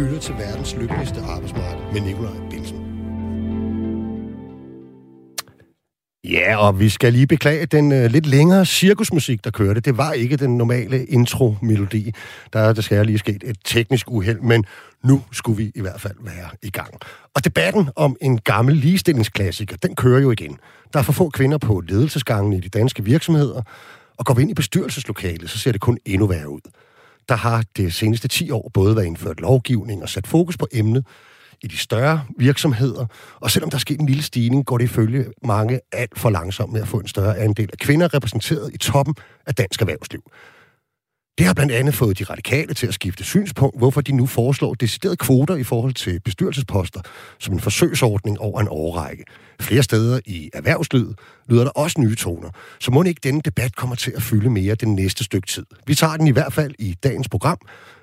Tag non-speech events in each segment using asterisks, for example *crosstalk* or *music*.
lytter til verdens lykkeligste arbejdsmarked med Nikolaj Bilsen. Ja, og vi skal lige beklage den øh, lidt længere cirkusmusik, der kørte. Det var ikke den normale intro-melodi. Der er desværre lige sket et teknisk uheld, men nu skulle vi i hvert fald være i gang. Og debatten om en gammel ligestillingsklassiker, den kører jo igen. Der er for få kvinder på ledelsesgangen i de danske virksomheder, og går vi ind i bestyrelseslokalet, så ser det kun endnu værre ud. Der har det seneste 10 år både været indført lovgivning og sat fokus på emnet, i de større virksomheder. Og selvom der er sket en lille stigning, går det ifølge mange alt for langsomt med at få en større andel af kvinder repræsenteret i toppen af dansk erhvervsliv. Det har blandt andet fået de radikale til at skifte synspunkt, hvorfor de nu foreslår deciderede kvoter i forhold til bestyrelsesposter som en forsøgsordning over en årrække. Flere steder i erhvervslivet lyder der også nye toner, så må ikke denne debat kommer til at fylde mere den næste stykke tid. Vi tager den i hvert fald i dagens program,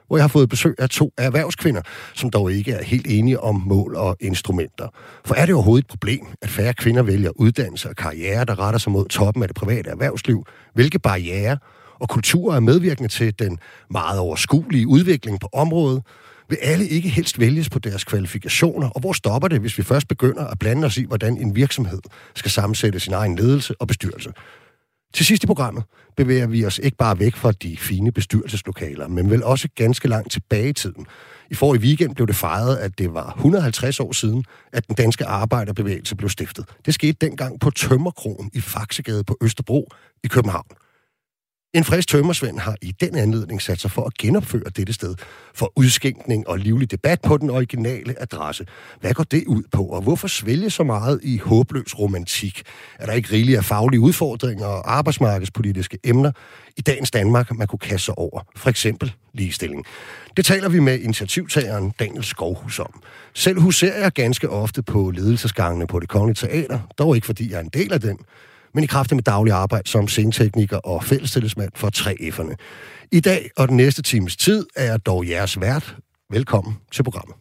hvor jeg har fået besøg af to erhvervskvinder, som dog ikke er helt enige om mål og instrumenter. For er det overhovedet et problem, at færre kvinder vælger uddannelse og karriere, der retter sig mod toppen af det private erhvervsliv? Hvilke barriere og kulturer er medvirkende til den meget overskuelige udvikling på området? Vil alle ikke helst vælges på deres kvalifikationer, og hvor stopper det, hvis vi først begynder at blande os i, hvordan en virksomhed skal sammensætte sin egen ledelse og bestyrelse? Til sidst i programmet bevæger vi os ikke bare væk fra de fine bestyrelseslokaler, men vel også ganske langt tilbage i tiden. I forrige weekend blev det fejret, at det var 150 år siden, at den danske arbejderbevægelse blev stiftet. Det skete dengang på Tømmerkronen i Faxegade på Østerbro i København. En frisk tømmersvend har i den anledning sat sig for at genopføre dette sted for udskænkning og livlig debat på den originale adresse. Hvad går det ud på, og hvorfor svælge så meget i håbløs romantik? Er der ikke rigeligt af faglige udfordringer og arbejdsmarkedspolitiske emner i dagens Danmark, man kunne kaste sig over? For eksempel ligestilling. Det taler vi med initiativtageren Daniel Skovhus om. Selv huserer jeg ganske ofte på ledelsesgangene på det kongelige teater, dog ikke fordi jeg er en del af den, men i kraft af mit daglige arbejde som scenetekniker og fællestillidsmand for 3F'erne. I dag og den næste times tid er jeg dog jeres vært. Velkommen til programmet.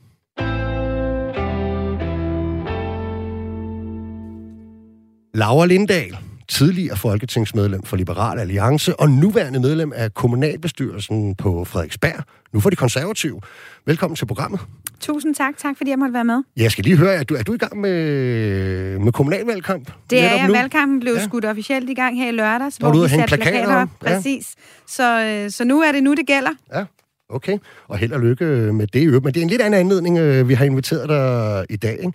Laura Lindahl, tidligere folketingsmedlem for Liberal Alliance og nuværende medlem af kommunalbestyrelsen på Frederiksberg, nu for de konservative. Velkommen til programmet. Tusind tak. Tak fordi jeg måtte være med. Jeg skal lige høre, er du, er du i gang med, med kommunalvalgkamp? Det er jeg. Valgkampen blev ja. skudt officielt i gang her i lørdags, hvor vi satte plakater op. Ja. Præcis. Så, øh, så nu er det nu, det gælder. Ja. Okay, og held og lykke med det. Men det er en lidt anden anledning, øh, vi har inviteret dig i dag. Ikke?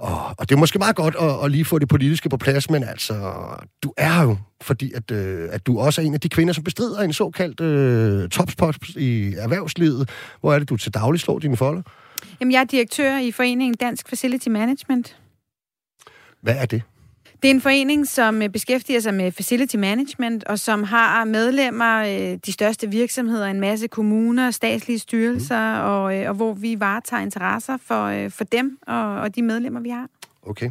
Og, og det er måske meget godt at, at lige få det politiske på plads, men altså, du er jo, fordi at, øh, at du også er en af de kvinder, som bestrider en såkaldt øh, topspot i erhvervslivet. Hvor er det, du til daglig slår dine folder? Jamen, jeg er direktør i foreningen Dansk Facility Management. Hvad er det? Det er en forening, som øh, beskæftiger sig med facility management, og som har medlemmer, øh, de største virksomheder, en masse kommuner, statslige styrelser, mm. og, øh, og hvor vi varetager interesser for, for dem og, og de medlemmer, vi har. Okay.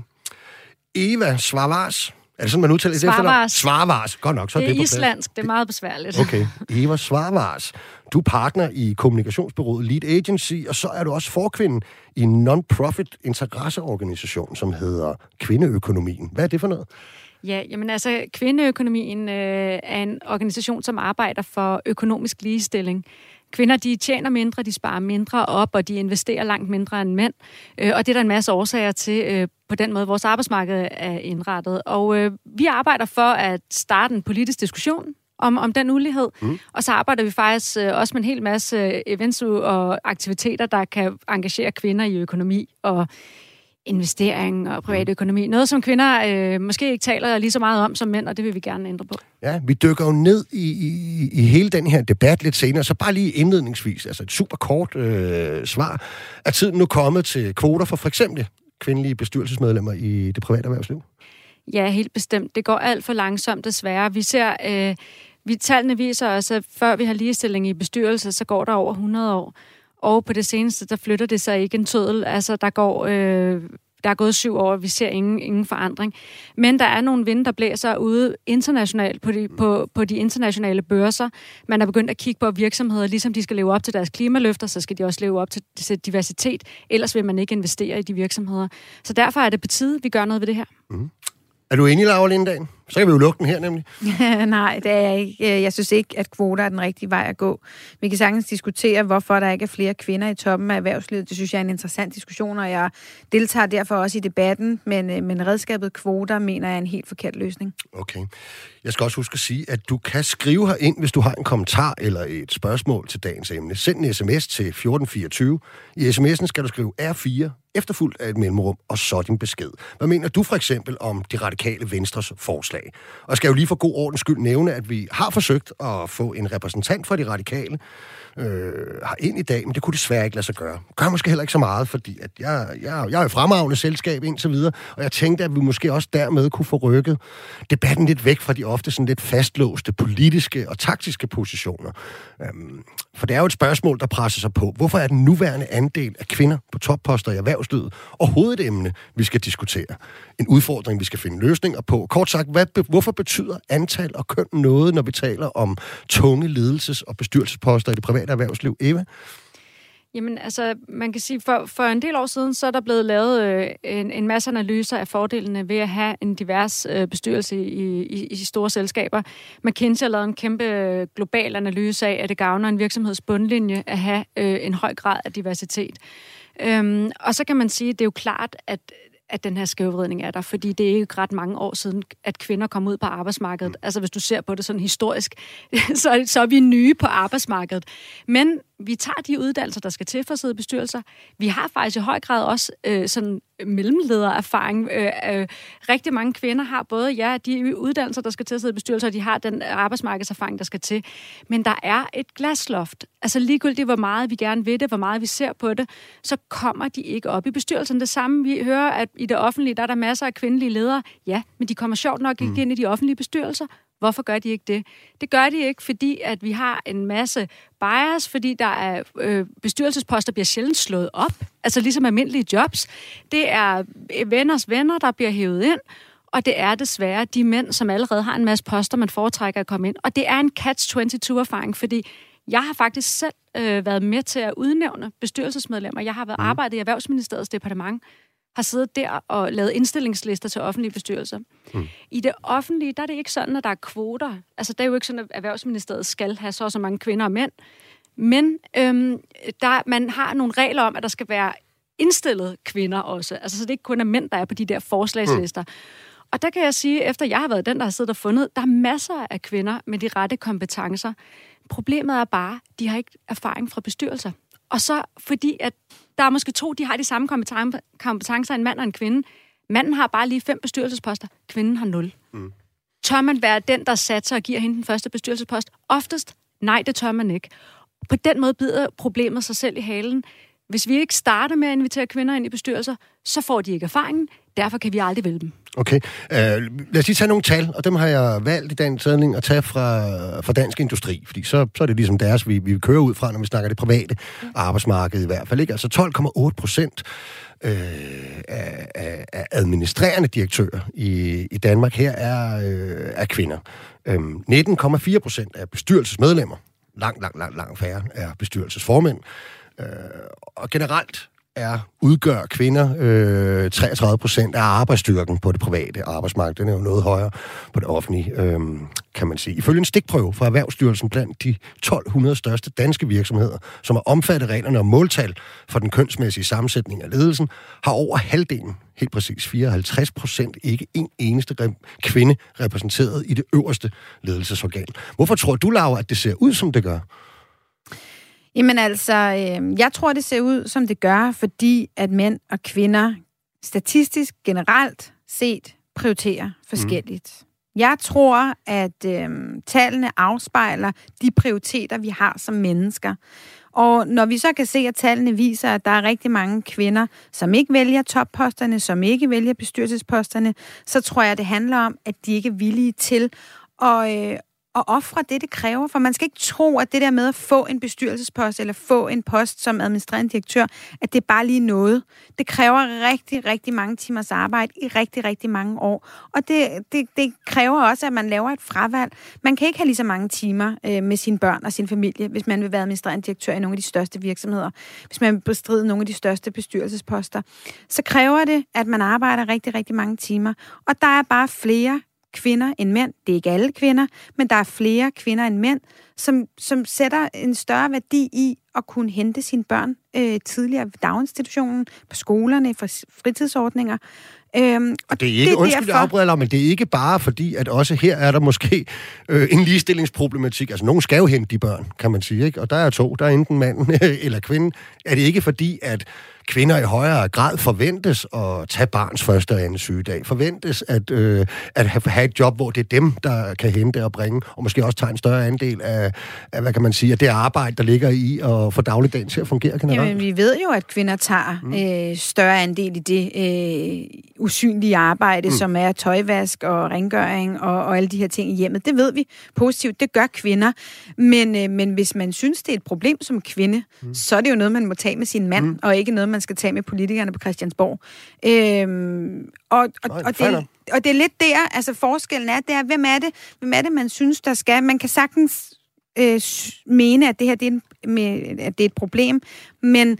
Eva Svarvars, er det sådan, man udtaler det? Svarvars. Svarvars. Godt nok, så det er det på islandsk. Det er meget besværligt. Okay. Eva Svarvars. Du er partner i kommunikationsbyrået Lead Agency, og så er du også forkvinde i en non-profit interesseorganisation, som hedder Kvindeøkonomien. Hvad er det for noget? Ja, jamen altså, Kvindeøkonomien øh, er en organisation, som arbejder for økonomisk ligestilling. Kvinder, de tjener mindre, de sparer mindre op, og de investerer langt mindre end mænd. Øh, og det er der en masse årsager til øh, på den måde, vores arbejdsmarked er indrettet. Og øh, vi arbejder for at starte en politisk diskussion om, om den ulighed. Mm. Og så arbejder vi faktisk øh, også med en hel masse øh, events og aktiviteter, der kan engagere kvinder i økonomi og investering og privatøkonomi. Noget, som kvinder øh, måske ikke taler lige så meget om som mænd, og det vil vi gerne ændre på. Ja, vi dykker jo ned i, i, i hele den her debat lidt senere, så bare lige indledningsvis, altså et super kort øh, svar. Er tiden nu kommet til kvoter for for eksempel kvindelige bestyrelsesmedlemmer i det private erhvervsliv? Ja, helt bestemt. Det går alt for langsomt desværre. Vi ser... Øh, vi, tallene viser også, at før vi har ligestilling i bestyrelser, så går der over 100 år. Og på det seneste, der flytter det sig ikke en tødel. Altså, der går... Øh, der er gået syv år, og vi ser ingen, ingen forandring. Men der er nogle vinde, der blæser ude internationalt på de, på, på de internationale børser. Man er begyndt at kigge på at virksomheder, ligesom de skal leve op til deres klimaløfter, så skal de også leve op til, til diversitet. Ellers vil man ikke investere i de virksomheder. Så derfor er det på tide, vi gør noget ved det her. Mm. Er du enig, Laura Lindahl? Så kan vi jo lukke den her nemlig. *laughs* Nej, det er jeg ikke. Jeg synes ikke, at kvoter er den rigtige vej at gå. Vi kan sagtens diskutere, hvorfor der ikke er flere kvinder i toppen af erhvervslivet. Det synes jeg er en interessant diskussion, og jeg deltager derfor også i debatten. Men, øh, men redskabet kvoter mener jeg er en helt forkert løsning. Okay. Jeg skal også huske at sige, at du kan skrive her ind, hvis du har en kommentar eller et spørgsmål til dagens emne. Send en sms til 1424. I sms'en skal du skrive R4 efterfulgt af et mellemrum, og så din besked. Hvad mener du for eksempel om de radikale venstres forslag? Og skal jo lige for god ordens skyld nævne, at vi har forsøgt at få en repræsentant fra de radikale øh, har ind i dag, men det kunne desværre ikke lade sig gøre. Gør måske heller ikke så meget, fordi at jeg, jeg, jeg er jo fremragende selskab indtil videre, og jeg tænkte, at vi måske også dermed kunne få rykket debatten lidt væk fra de ofte sådan lidt fastlåste politiske og taktiske positioner. Øhm, for det er jo et spørgsmål, der presser sig på. Hvorfor er den nuværende andel af kvinder på topposter i erhvervslivet overhovedet et emne, vi skal diskutere? En udfordring, vi skal finde løsninger på. Kort sagt, hvad, hvorfor betyder antal og køn noget, når vi taler om tunge ledelses- og bestyrelsesposter i det private erhvervsliv? Eva? Jamen, altså, man kan sige, for, for en del år siden, så er der blevet lavet øh, en, en masse analyser af fordelene ved at have en divers øh, bestyrelse i, i, i store selskaber. McKinsey har lavet en kæmpe øh, global analyse af, at det gavner en virksomheds bundlinje at have øh, en høj grad af diversitet. Øhm, og så kan man sige, at det er jo klart, at at den her skævvridning er der, fordi det er ikke ret mange år siden, at kvinder kom ud på arbejdsmarkedet. Mm. Altså hvis du ser på det sådan historisk, *laughs* så, så er vi nye på arbejdsmarkedet. Men vi tager de uddannelser, der skal til for at sidde i bestyrelser. Vi har faktisk i høj grad også øh, sådan mellemledererfaring. Øh, øh, rigtig mange kvinder har både, ja, de uddannelser, der skal til at sidde i bestyrelser, og de har den arbejdsmarkedserfaring, der skal til. Men der er et glasloft. Altså ligegyldigt, hvor meget vi gerne vil det, hvor meget vi ser på det, så kommer de ikke op i bestyrelsen. Det samme, vi hører, at i det offentlige, der er der masser af kvindelige ledere. Ja, men de kommer sjovt nok ikke mm. ind i de offentlige bestyrelser. Hvorfor gør de ikke det? Det gør de ikke, fordi at vi har en masse bias, fordi der er øh, bestyrelsesposter bliver sjældent slået op, altså ligesom almindelige jobs. Det er venners venner, der bliver hævet ind, og det er desværre de mænd, som allerede har en masse poster, man foretrækker at komme ind. Og det er en catch-22-erfaring, fordi jeg har faktisk selv øh, været med til at udnævne bestyrelsesmedlemmer. Jeg har været mm. arbejdet i Erhvervsministeriets departement, har siddet der og lavet indstillingslister til offentlige bestyrelser. Mm. I det offentlige, der er det ikke sådan, at der er kvoter. Altså, det er jo ikke sådan, at Erhvervsministeriet skal have så og så mange kvinder og mænd. Men øhm, der, man har nogle regler om, at der skal være indstillet kvinder også. Altså, så det er ikke kun er mænd, der er på de der forslagslister. Mm. Og der kan jeg sige, efter jeg har været den, der har siddet og fundet, der er masser af kvinder med de rette kompetencer. Problemet er bare, de har ikke erfaring fra bestyrelser. Og så fordi, at der er måske to, de har de samme kompetencer, en mand og en kvinde. Manden har bare lige fem bestyrelsesposter, kvinden har nul. Mm. Tør man være den, der satser og giver hende den første bestyrelsespost? Oftest, nej, det tør man ikke. På den måde bider problemet sig selv i halen. Hvis vi ikke starter med at invitere kvinder ind i bestyrelser, så får de ikke erfaringen. Derfor kan vi aldrig vælge dem. Okay. Uh, lad os lige tage nogle tal, og dem har jeg valgt i den sædning at tage fra, fra Dansk Industri, fordi så, så er det ligesom deres, vi, vi kører ud fra, når vi snakker det private arbejdsmarked i hvert fald. Ikke? Altså 12,8 procent øh, af, af, administrerende direktører i, i Danmark her er, øh, er kvinder. Øh, 19,4 procent af bestyrelsesmedlemmer. Langt, langt, langt, langt færre er bestyrelsesformænd. Øh, og generelt er, udgør kvinder øh, 33 procent af arbejdsstyrken på det private arbejdsmarked. Den er jo noget højere på det offentlige, øh, kan man sige. Ifølge en stikprøve fra Erhvervsstyrelsen blandt de 1200 største danske virksomheder, som har omfattet reglerne om måltal for den kønsmæssige sammensætning af ledelsen, har over halvdelen, helt præcis 54 procent, ikke en eneste re- kvinde repræsenteret i det øverste ledelsesorgan. Hvorfor tror du, Laura, at det ser ud, som det gør? Jamen altså, øh, jeg tror, det ser ud, som det gør, fordi at mænd og kvinder statistisk generelt set prioriterer forskelligt. Mm. Jeg tror, at øh, tallene afspejler de prioriteter, vi har som mennesker. Og når vi så kan se, at tallene viser, at der er rigtig mange kvinder, som ikke vælger topposterne, som ikke vælger bestyrelsesposterne, så tror jeg, det handler om, at de ikke er villige til at, øh, at ofre det, det kræver. For man skal ikke tro, at det der med at få en bestyrelsespost eller få en post som administrerende direktør, at det er bare lige noget. Det kræver rigtig, rigtig mange timers arbejde i rigtig, rigtig mange år. Og det, det, det kræver også, at man laver et fravalg. Man kan ikke have lige så mange timer øh, med sine børn og sin familie, hvis man vil være administrerende direktør i nogle af de største virksomheder. Hvis man vil bestride nogle af de største bestyrelsesposter. Så kræver det, at man arbejder rigtig, rigtig mange timer. Og der er bare flere kvinder end mænd. Det er ikke alle kvinder, men der er flere kvinder end mænd, som, som sætter en større værdi i at kunne hente sine børn øh, tidligere i daginstitutionen, på skolerne, for fritidsordninger. Øhm, og det er ikke, det er undskyld, derfor... afbryder, men det er ikke bare fordi, at også her er der måske øh, en ligestillingsproblematik. Altså, nogen skal jo hente de børn, kan man sige, ikke? Og der er to, der er enten manden *laughs* eller kvinden. Er det ikke fordi, at kvinder i højere grad forventes at tage barns første og anden sygedag. Forventes at, øh, at have et job, hvor det er dem, der kan hente og bringe, og måske også tage en større andel af, af hvad kan man sige, af det arbejde, der ligger i at få dagligdagen til at fungere generelt. Jamen, vi ved jo, at kvinder tager mm. øh, større andel i det øh, usynlige arbejde, mm. som er tøjvask og rengøring og, og alle de her ting i hjemmet. Det ved vi positivt. Det gør kvinder. Men, øh, men hvis man synes, det er et problem som kvinde, mm. så er det jo noget, man må tage med sin mand, mm. og ikke noget, man skal tage med politikerne på Christiansborg. Øhm, og, og, Nej, og, det, og det er lidt der, altså forskellen er, det er, hvem er det, hvem er det man synes, der skal... Man kan sagtens øh, mene, at det her det er, en, med, at det er et problem, men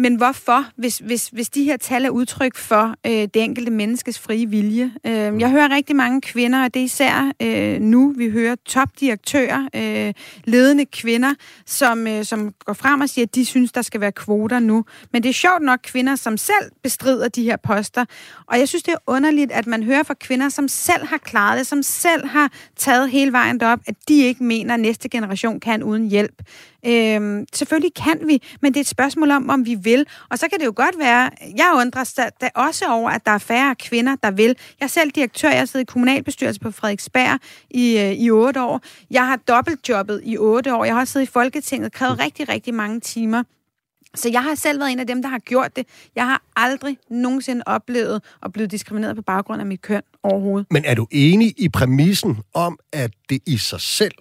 men hvorfor, hvis, hvis, hvis de her tal er udtryk for øh, det enkelte menneskes frie vilje? Øh, jeg hører rigtig mange kvinder, og det er især øh, nu, vi hører topdirektører, øh, ledende kvinder, som, øh, som går frem og siger, at de synes, der skal være kvoter nu. Men det er sjovt nok kvinder, som selv bestrider de her poster. Og jeg synes, det er underligt, at man hører fra kvinder, som selv har klaret det, som selv har taget hele vejen derop, at de ikke mener, at næste generation kan uden hjælp. Øhm, selvfølgelig kan vi, men det er et spørgsmål om, om vi vil. Og så kan det jo godt være, jeg undrer da også over, at der er færre kvinder, der vil. Jeg er selv direktør, jeg sidder i kommunalbestyrelse på Frederiksberg i, øh, i otte år. Jeg har dobbeltjobbet i otte år. Jeg har også siddet i Folketinget, krævet rigtig, rigtig mange timer. Så jeg har selv været en af dem, der har gjort det. Jeg har aldrig nogensinde oplevet at blive diskrimineret på baggrund af mit køn overhovedet. Men er du enig i præmissen om, at det i sig selv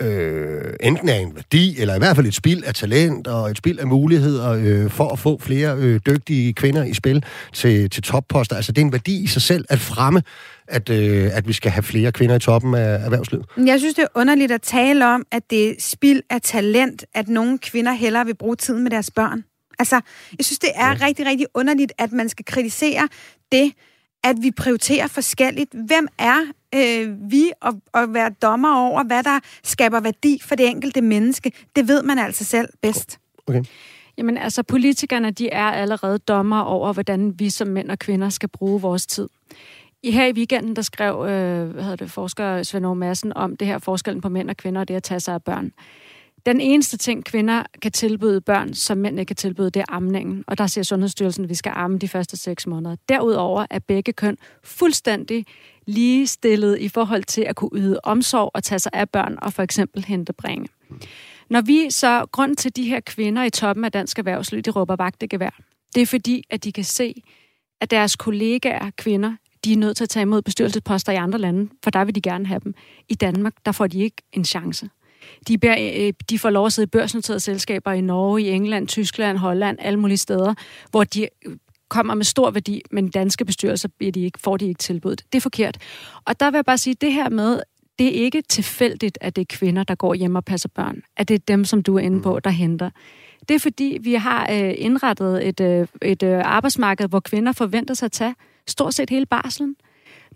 øh, enten er en værdi, eller i hvert fald et spil af talent og et spil af muligheder øh, for at få flere øh, dygtige kvinder i spil til, til topposter. Altså det er en værdi i sig selv at fremme, at, øh, at vi skal have flere kvinder i toppen af erhvervslivet. Jeg synes, det er underligt at tale om, at det er spil af talent, at nogle kvinder hellere vil bruge tiden med deres børn. Altså, jeg synes, det er ja. rigtig, rigtig underligt, at man skal kritisere det, at vi prioriterer forskelligt. Hvem er øh, vi at, at være dommer over, hvad der skaber værdi for det enkelte menneske? Det ved man altså selv bedst. Okay. Jamen altså, politikerne de er allerede dommer over, hvordan vi som mænd og kvinder skal bruge vores tid. I her i weekenden, der skrev øh, hvad hedder det, forsker Svend Madsen om det her forskellen på mænd og kvinder, og det at tage sig af børn. Den eneste ting, kvinder kan tilbyde børn, som mænd ikke kan tilbyde, det er amningen. Og der siger Sundhedsstyrelsen, at vi skal amme de første seks måneder. Derudover er begge køn fuldstændig ligestillet i forhold til at kunne yde omsorg og tage sig af børn og for eksempel hente bringe. Når vi så, grund til de her kvinder i toppen af dansk erhvervsliv, de råber vagtegevær, det er fordi, at de kan se, at deres kollegaer, kvinder, de er nødt til at tage imod bestyrelsesposter i andre lande, for der vil de gerne have dem. I Danmark, der får de ikke en chance. De, bør, øh, de får lov at sidde i børsnoterede selskaber i Norge, i England, Tyskland, Holland, alle mulige steder, hvor de øh, kommer med stor værdi, men danske bestyrelser bliver de ikke, får de ikke tilbudt. Det er forkert. Og der vil jeg bare sige, det her med, det er ikke tilfældigt, at det er kvinder, der går hjem og passer børn. At det er dem, som du er inde på, der henter. Det er fordi, vi har øh, indrettet et, øh, et øh, arbejdsmarked, hvor kvinder forventer sig at tage stort set hele barslen.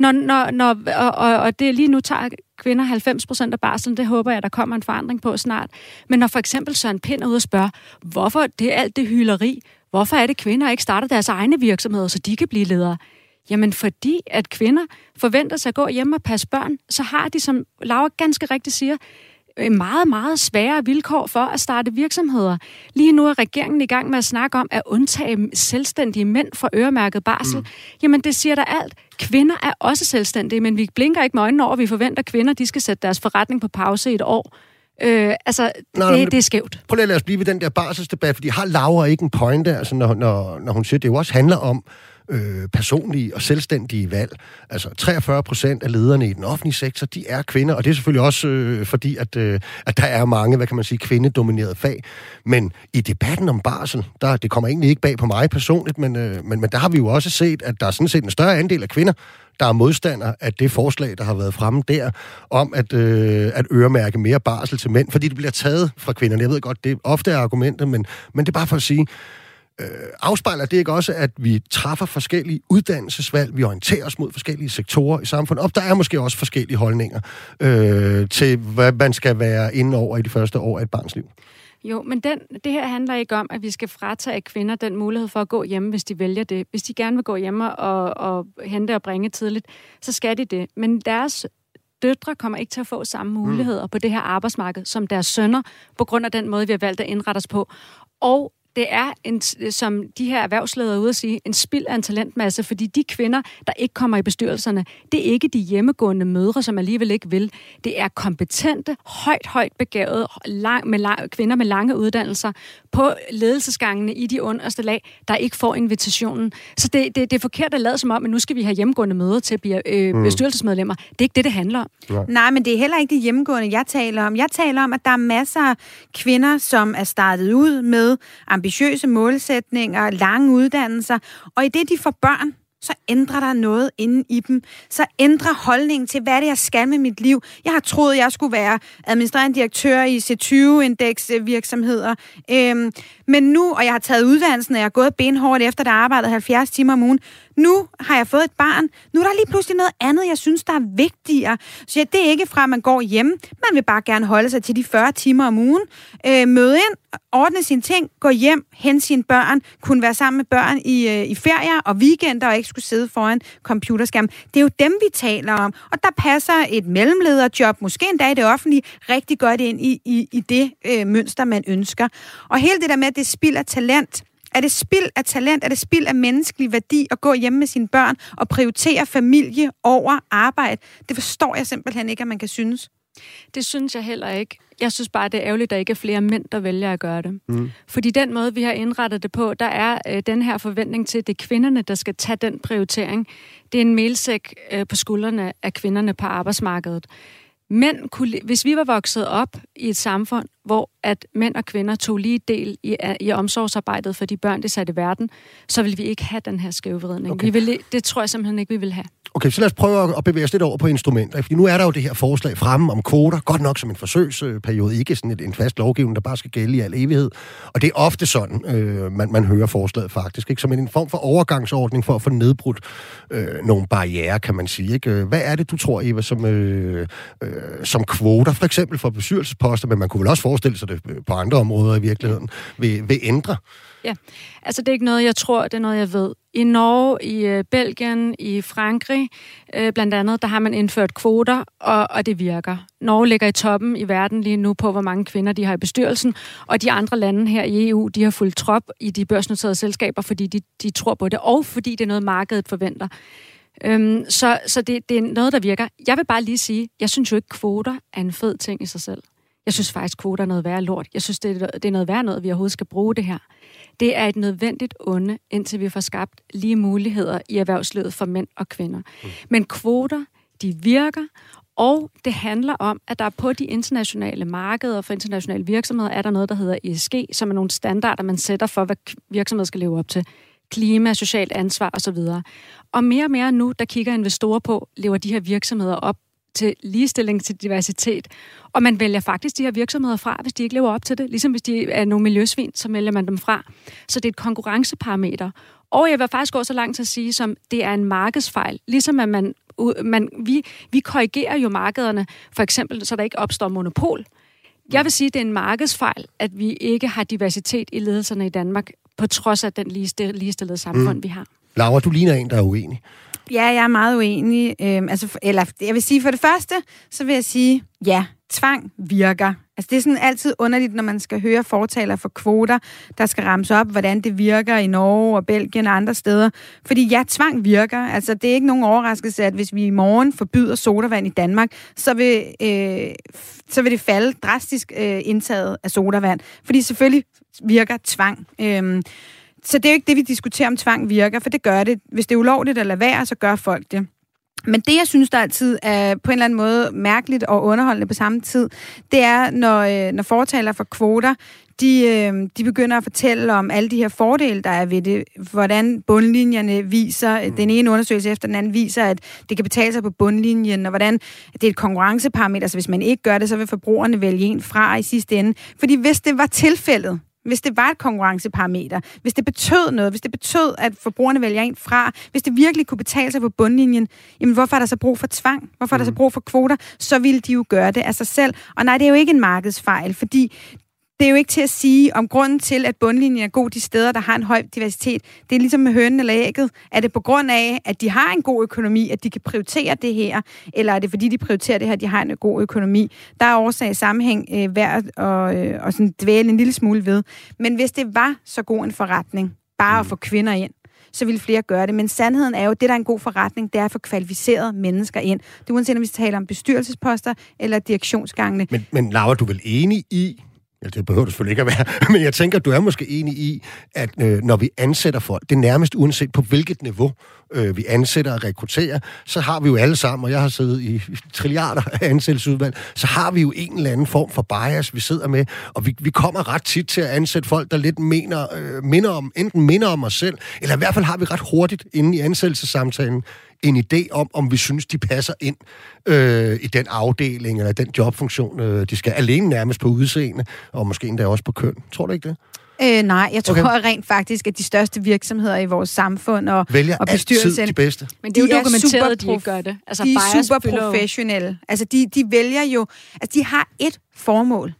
Når, når, når, og, og, og det lige nu tager kvinder 90 procent af barslen, det håber jeg, der kommer en forandring på snart. Men når for eksempel Søren Pind er ude og spørge, hvorfor det er alt det hyleri, hvorfor er det kvinder ikke starter deres egne virksomheder, så de kan blive ledere? Jamen fordi, at kvinder forventer sig at gå hjem og passe børn, så har de, som Laura ganske rigtigt siger, meget, meget svære vilkår for at starte virksomheder. Lige nu er regeringen i gang med at snakke om at undtage selvstændige mænd fra øremærket barsel. Mm. Jamen, det siger der alt. Kvinder er også selvstændige, men vi blinker ikke med øjnene over, vi forventer, at kvinder de skal sætte deres forretning på pause i et år. Øh, altså, Nå, det, det er skævt. Prøv lige at lade os blive ved den der barselsdebat, fordi har Laura ikke en point der, altså, når, når, når hun siger, det jo også handler om, øh, personlige og selvstændige valg. Altså 43 procent af lederne i den offentlige sektor, de er kvinder, og det er selvfølgelig også øh, fordi, at, øh, at der er mange, hvad kan man sige, kvindedominerede fag. Men i debatten om barsel, der, det kommer egentlig ikke bag på mig personligt, men, øh, men, men der har vi jo også set, at der er sådan set en større andel af kvinder, der er modstander af det forslag, der har været fremme der, om at, øh, at øremærke mere barsel til mænd, fordi det bliver taget fra kvinderne. Jeg ved godt, det ofte er argumentet, men, men det er bare for at sige, Øh, afspejler det ikke også, at vi træffer forskellige uddannelsesvalg, vi orienterer os mod forskellige sektorer i samfundet, og der er måske også forskellige holdninger øh, til, hvad man skal være inde over i de første år af et barns liv? Jo, men den, det her handler ikke om, at vi skal fratage kvinder den mulighed for at gå hjemme, hvis de vælger det. Hvis de gerne vil gå hjemme og, og hente og bringe tidligt, så skal de det. Men deres døtre kommer ikke til at få samme mm. muligheder mm. på det her arbejdsmarked som deres sønner, på grund af den måde, vi har valgt at indrette os på. Og det er, en, som de her erhvervsledere er ude at sige, en spild af en talentmasse, fordi de kvinder, der ikke kommer i bestyrelserne, det er ikke de hjemmegående mødre, som alligevel ikke vil. Det er kompetente, højt, højt begavede lang, med lang, kvinder med lange uddannelser på ledelsesgangene i de underste lag, der ikke får invitationen. Så det, det, det er forkert at lade som om, at nu skal vi have hjemmegående møder til at blive øh, mm. bestyrelsesmedlemmer. Det er ikke det, det handler om. Nej. Nej, men det er heller ikke det hjemmegående, jeg taler om. Jeg taler om, at der er masser af kvinder, som er startet ud med ambitiøse målsætninger, lange uddannelser, og i det, de får børn, så ændrer der noget inde i dem. Så ændrer holdningen til, hvad det er, jeg skal med mit liv. Jeg har troet, jeg skulle være administrerende direktør i C20-indeks virksomheder. Øhm, men nu, og jeg har taget uddannelsen, og jeg har gået benhårdt efter, at jeg arbejdede 70 timer om ugen. Nu har jeg fået et barn. Nu er der lige pludselig noget andet, jeg synes, der er vigtigere. Så ja, det er ikke fra, at man går hjem. Man vil bare gerne holde sig til de 40 timer om ugen. Øh, møde ind, ordne sine ting, gå hjem, hente sine børn, kunne være sammen med børn i, øh, i ferier og weekender, og ikke skulle sidde foran computerskærm. Det er jo dem, vi taler om. Og der passer et mellemlederjob, måske endda i det offentlige, rigtig godt ind i, i, i det øh, mønster, man ønsker. Og hele det der med, det spilder talent, er det spild af talent? Er det spild af menneskelig værdi at gå hjemme med sine børn og prioritere familie over arbejde? Det forstår jeg simpelthen ikke, at man kan synes. Det synes jeg heller ikke. Jeg synes bare, det er ærgerligt, at der ikke er flere mænd, der vælger at gøre det. Mm. Fordi den måde, vi har indrettet det på, der er øh, den her forventning til, at det er kvinderne, der skal tage den prioritering. Det er en melsæk øh, på skuldrene af kvinderne på arbejdsmarkedet. Mænd kunne, hvis vi var vokset op i et samfund, hvor at mænd og kvinder tog lige del i, i omsorgsarbejdet for de børn, de satte i verden, så ville vi ikke have den her skævvridning. Okay. Vi ville, det tror jeg simpelthen ikke, vi vil have. Okay, så lad os prøve at bevæge os lidt over på instrumenter. Fordi nu er der jo det her forslag fremme om kvoter, godt nok som en forsøgsperiode, ikke sådan en fast lovgivning, der bare skal gælde i al evighed. Og det er ofte sådan, øh, man, man hører forslaget faktisk, ikke? som en form for overgangsordning for at få nedbrudt øh, nogle barriere, kan man sige. Ikke? Hvad er det, du tror, Eva, som, øh, øh, som kvoter, for eksempel for bestyrelsesposter, men man kunne vel også forestille sig det på andre områder i virkeligheden, vil, vil ændre? Ja, altså det er ikke noget, jeg tror, det er noget, jeg ved. I Norge, i øh, Belgien, i Frankrig øh, blandt andet, der har man indført kvoter, og, og det virker. Norge ligger i toppen i verden lige nu på, hvor mange kvinder de har i bestyrelsen, og de andre lande her i EU, de har fulgt trop i de børsnoterede selskaber, fordi de, de tror på det, og fordi det er noget, markedet forventer. Øhm, så så det, det er noget, der virker. Jeg vil bare lige sige, jeg synes jo ikke, kvoter er en fed ting i sig selv. Jeg synes faktisk, kvoter er noget værre lort. Jeg synes, det er, det er noget værre noget, vi overhovedet skal bruge det her. Det er et nødvendigt onde, indtil vi får skabt lige muligheder i erhvervslivet for mænd og kvinder. Mm. Men kvoter, de virker, og det handler om, at der på de internationale markeder for internationale virksomheder er der noget, der hedder ESG, som er nogle standarder, man sætter for, hvad virksomheder skal leve op til. Klima, socialt ansvar osv. Og mere og mere nu, der kigger investorer på, lever de her virksomheder op til ligestilling, til diversitet. Og man vælger faktisk de her virksomheder fra, hvis de ikke lever op til det. Ligesom hvis de er nogle miljøsvin, så vælger man dem fra. Så det er et konkurrenceparameter. Og jeg vil faktisk gå så langt til at sige, som det er en markedsfejl. Ligesom at man, man vi, vi korrigerer jo markederne, for eksempel, så der ikke opstår monopol. Jeg vil sige, at det er en markedsfejl, at vi ikke har diversitet i ledelserne i Danmark, på trods af den ligestillede samfund, mm. vi har. Laura, du ligner en, der er uenig. Ja, jeg er meget uenig. Øhm, altså, eller, jeg vil sige, for det første, så vil jeg sige, ja, tvang virker. Altså, det er sådan altid underligt, når man skal høre fortaler for kvoter, der skal ramse op, hvordan det virker i Norge og Belgien og andre steder. Fordi ja, tvang virker. Altså, det er ikke nogen overraskelse, at hvis vi i morgen forbyder sodavand i Danmark, så vil, øh, så vil det falde drastisk øh, indtaget af sodavand. Fordi selvfølgelig virker tvang. Øh, så det er jo ikke det, vi diskuterer, om tvang virker, for det gør det. Hvis det er ulovligt at lade være, så gør folk det. Men det, jeg synes, der altid er på en eller anden måde mærkeligt og underholdende på samme tid, det er, når, øh, når fortaler for kvoter, de, øh, de begynder at fortælle om alle de her fordele, der er ved det. Hvordan bundlinjerne viser, mm. den ene undersøgelse efter den anden viser, at det kan betale sig på bundlinjen, og hvordan det er et konkurrenceparameter, så hvis man ikke gør det, så vil forbrugerne vælge en fra i sidste ende. Fordi hvis det var tilfældet, hvis det var et konkurrenceparameter, hvis det betød noget, hvis det betød, at forbrugerne vælger en fra, hvis det virkelig kunne betale sig på bundlinjen, jamen hvorfor er der så brug for tvang? Hvorfor er der så mm. brug for kvoter? Så ville de jo gøre det af sig selv. Og nej, det er jo ikke en markedsfejl, fordi det er jo ikke til at sige, om grunden til, at bundlinjen er god de steder, der har en høj diversitet. Det er ligesom med hønen eller ægget. Er det på grund af, at de har en god økonomi, at de kan prioritere det her? Eller er det fordi, de prioriterer det her, at de har en god økonomi? Der er årsag i sammenhæng øh, værd at øh, og sådan dvæle en lille smule ved. Men hvis det var så god en forretning, bare at få kvinder ind, så ville flere gøre det. Men sandheden er jo, at det, der er en god forretning, det er at få kvalificerede mennesker ind. Det er uanset, om vi taler om bestyrelsesposter eller direktionsgangene. Men, men Laura, du er vel enig i, Ja, det behøver du selvfølgelig ikke at være. *laughs* Men jeg tænker, du er måske enig i, at øh, når vi ansætter folk, det er nærmest uanset på hvilket niveau øh, vi ansætter og rekrutterer, så har vi jo alle sammen, og jeg har siddet i *laughs* trilliarder af ansættelsesudvalg, så har vi jo en eller anden form for bias, vi sidder med, og vi, vi kommer ret tit til at ansætte folk, der lidt mener, øh, minder om, enten minder om os selv, eller i hvert fald har vi ret hurtigt inde i ansættelsessamtalen en idé om, om vi synes, de passer ind øh, i den afdeling eller den jobfunktion, øh, de skal. Alene nærmest på udseende, og måske endda også på køn. Tror du ikke det? Øh, nej, jeg tror okay. rent faktisk, at de største virksomheder i vores samfund og, Vælger og bestyrelsen... de bedste. Men det er jo dokumenteret, at de ikke gør det. Altså, de er super professionelle. Altså, de, de vælger jo... Altså, de har et formål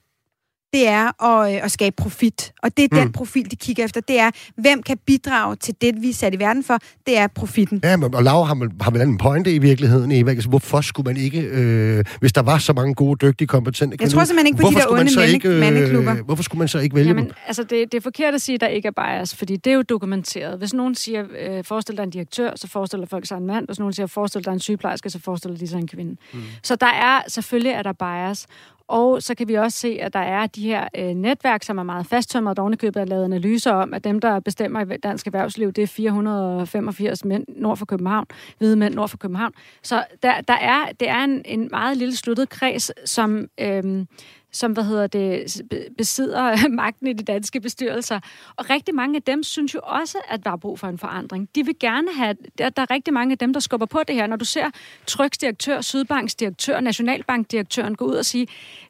det er at, øh, at skabe profit. Og det er mm. den profil, de kigger efter. Det er, hvem kan bidrage til det, vi er sat i verden for. Det er profitten. Ja, men, og Laura har, man, har vel en pointe i virkeligheden, Eva. Altså, hvorfor skulle man ikke, øh, hvis der var så mange gode, dygtige, kompetente Jeg tror simpelthen ikke på de der onde ikke, øh, mandeklubber. Hvorfor skulle man så ikke vælge Jamen, dem? Altså, det, det er forkert at sige, at der ikke er bias, fordi det er jo dokumenteret. Hvis nogen siger, øh, forestil dig en direktør, så forestiller folk sig en mand. Hvis nogen siger, forestil dig en sygeplejerske, så forestiller de sig en kvinde. Mm. Så der er, selvfølgelig er der bias. Og så kan vi også se, at der er de her øh, netværk, som er meget fasttømret, og ovenikøbet er lavet analyser om, at dem, der bestemmer i dansk erhvervsliv, det er 485 mænd nord for København, hvide mænd nord for København. Så der, der er, det er en, en meget lille sluttet kreds, som... Øh, som hvad hedder det, besidder *laughs* magten i de danske bestyrelser. Og rigtig mange af dem synes jo også, at der er brug for en forandring. De vil gerne have, der, der er rigtig mange af dem, der skubber på det her. Når du ser Tryksdirektør, Sydbanksdirektør, Nationalbankdirektøren gå ud og sige,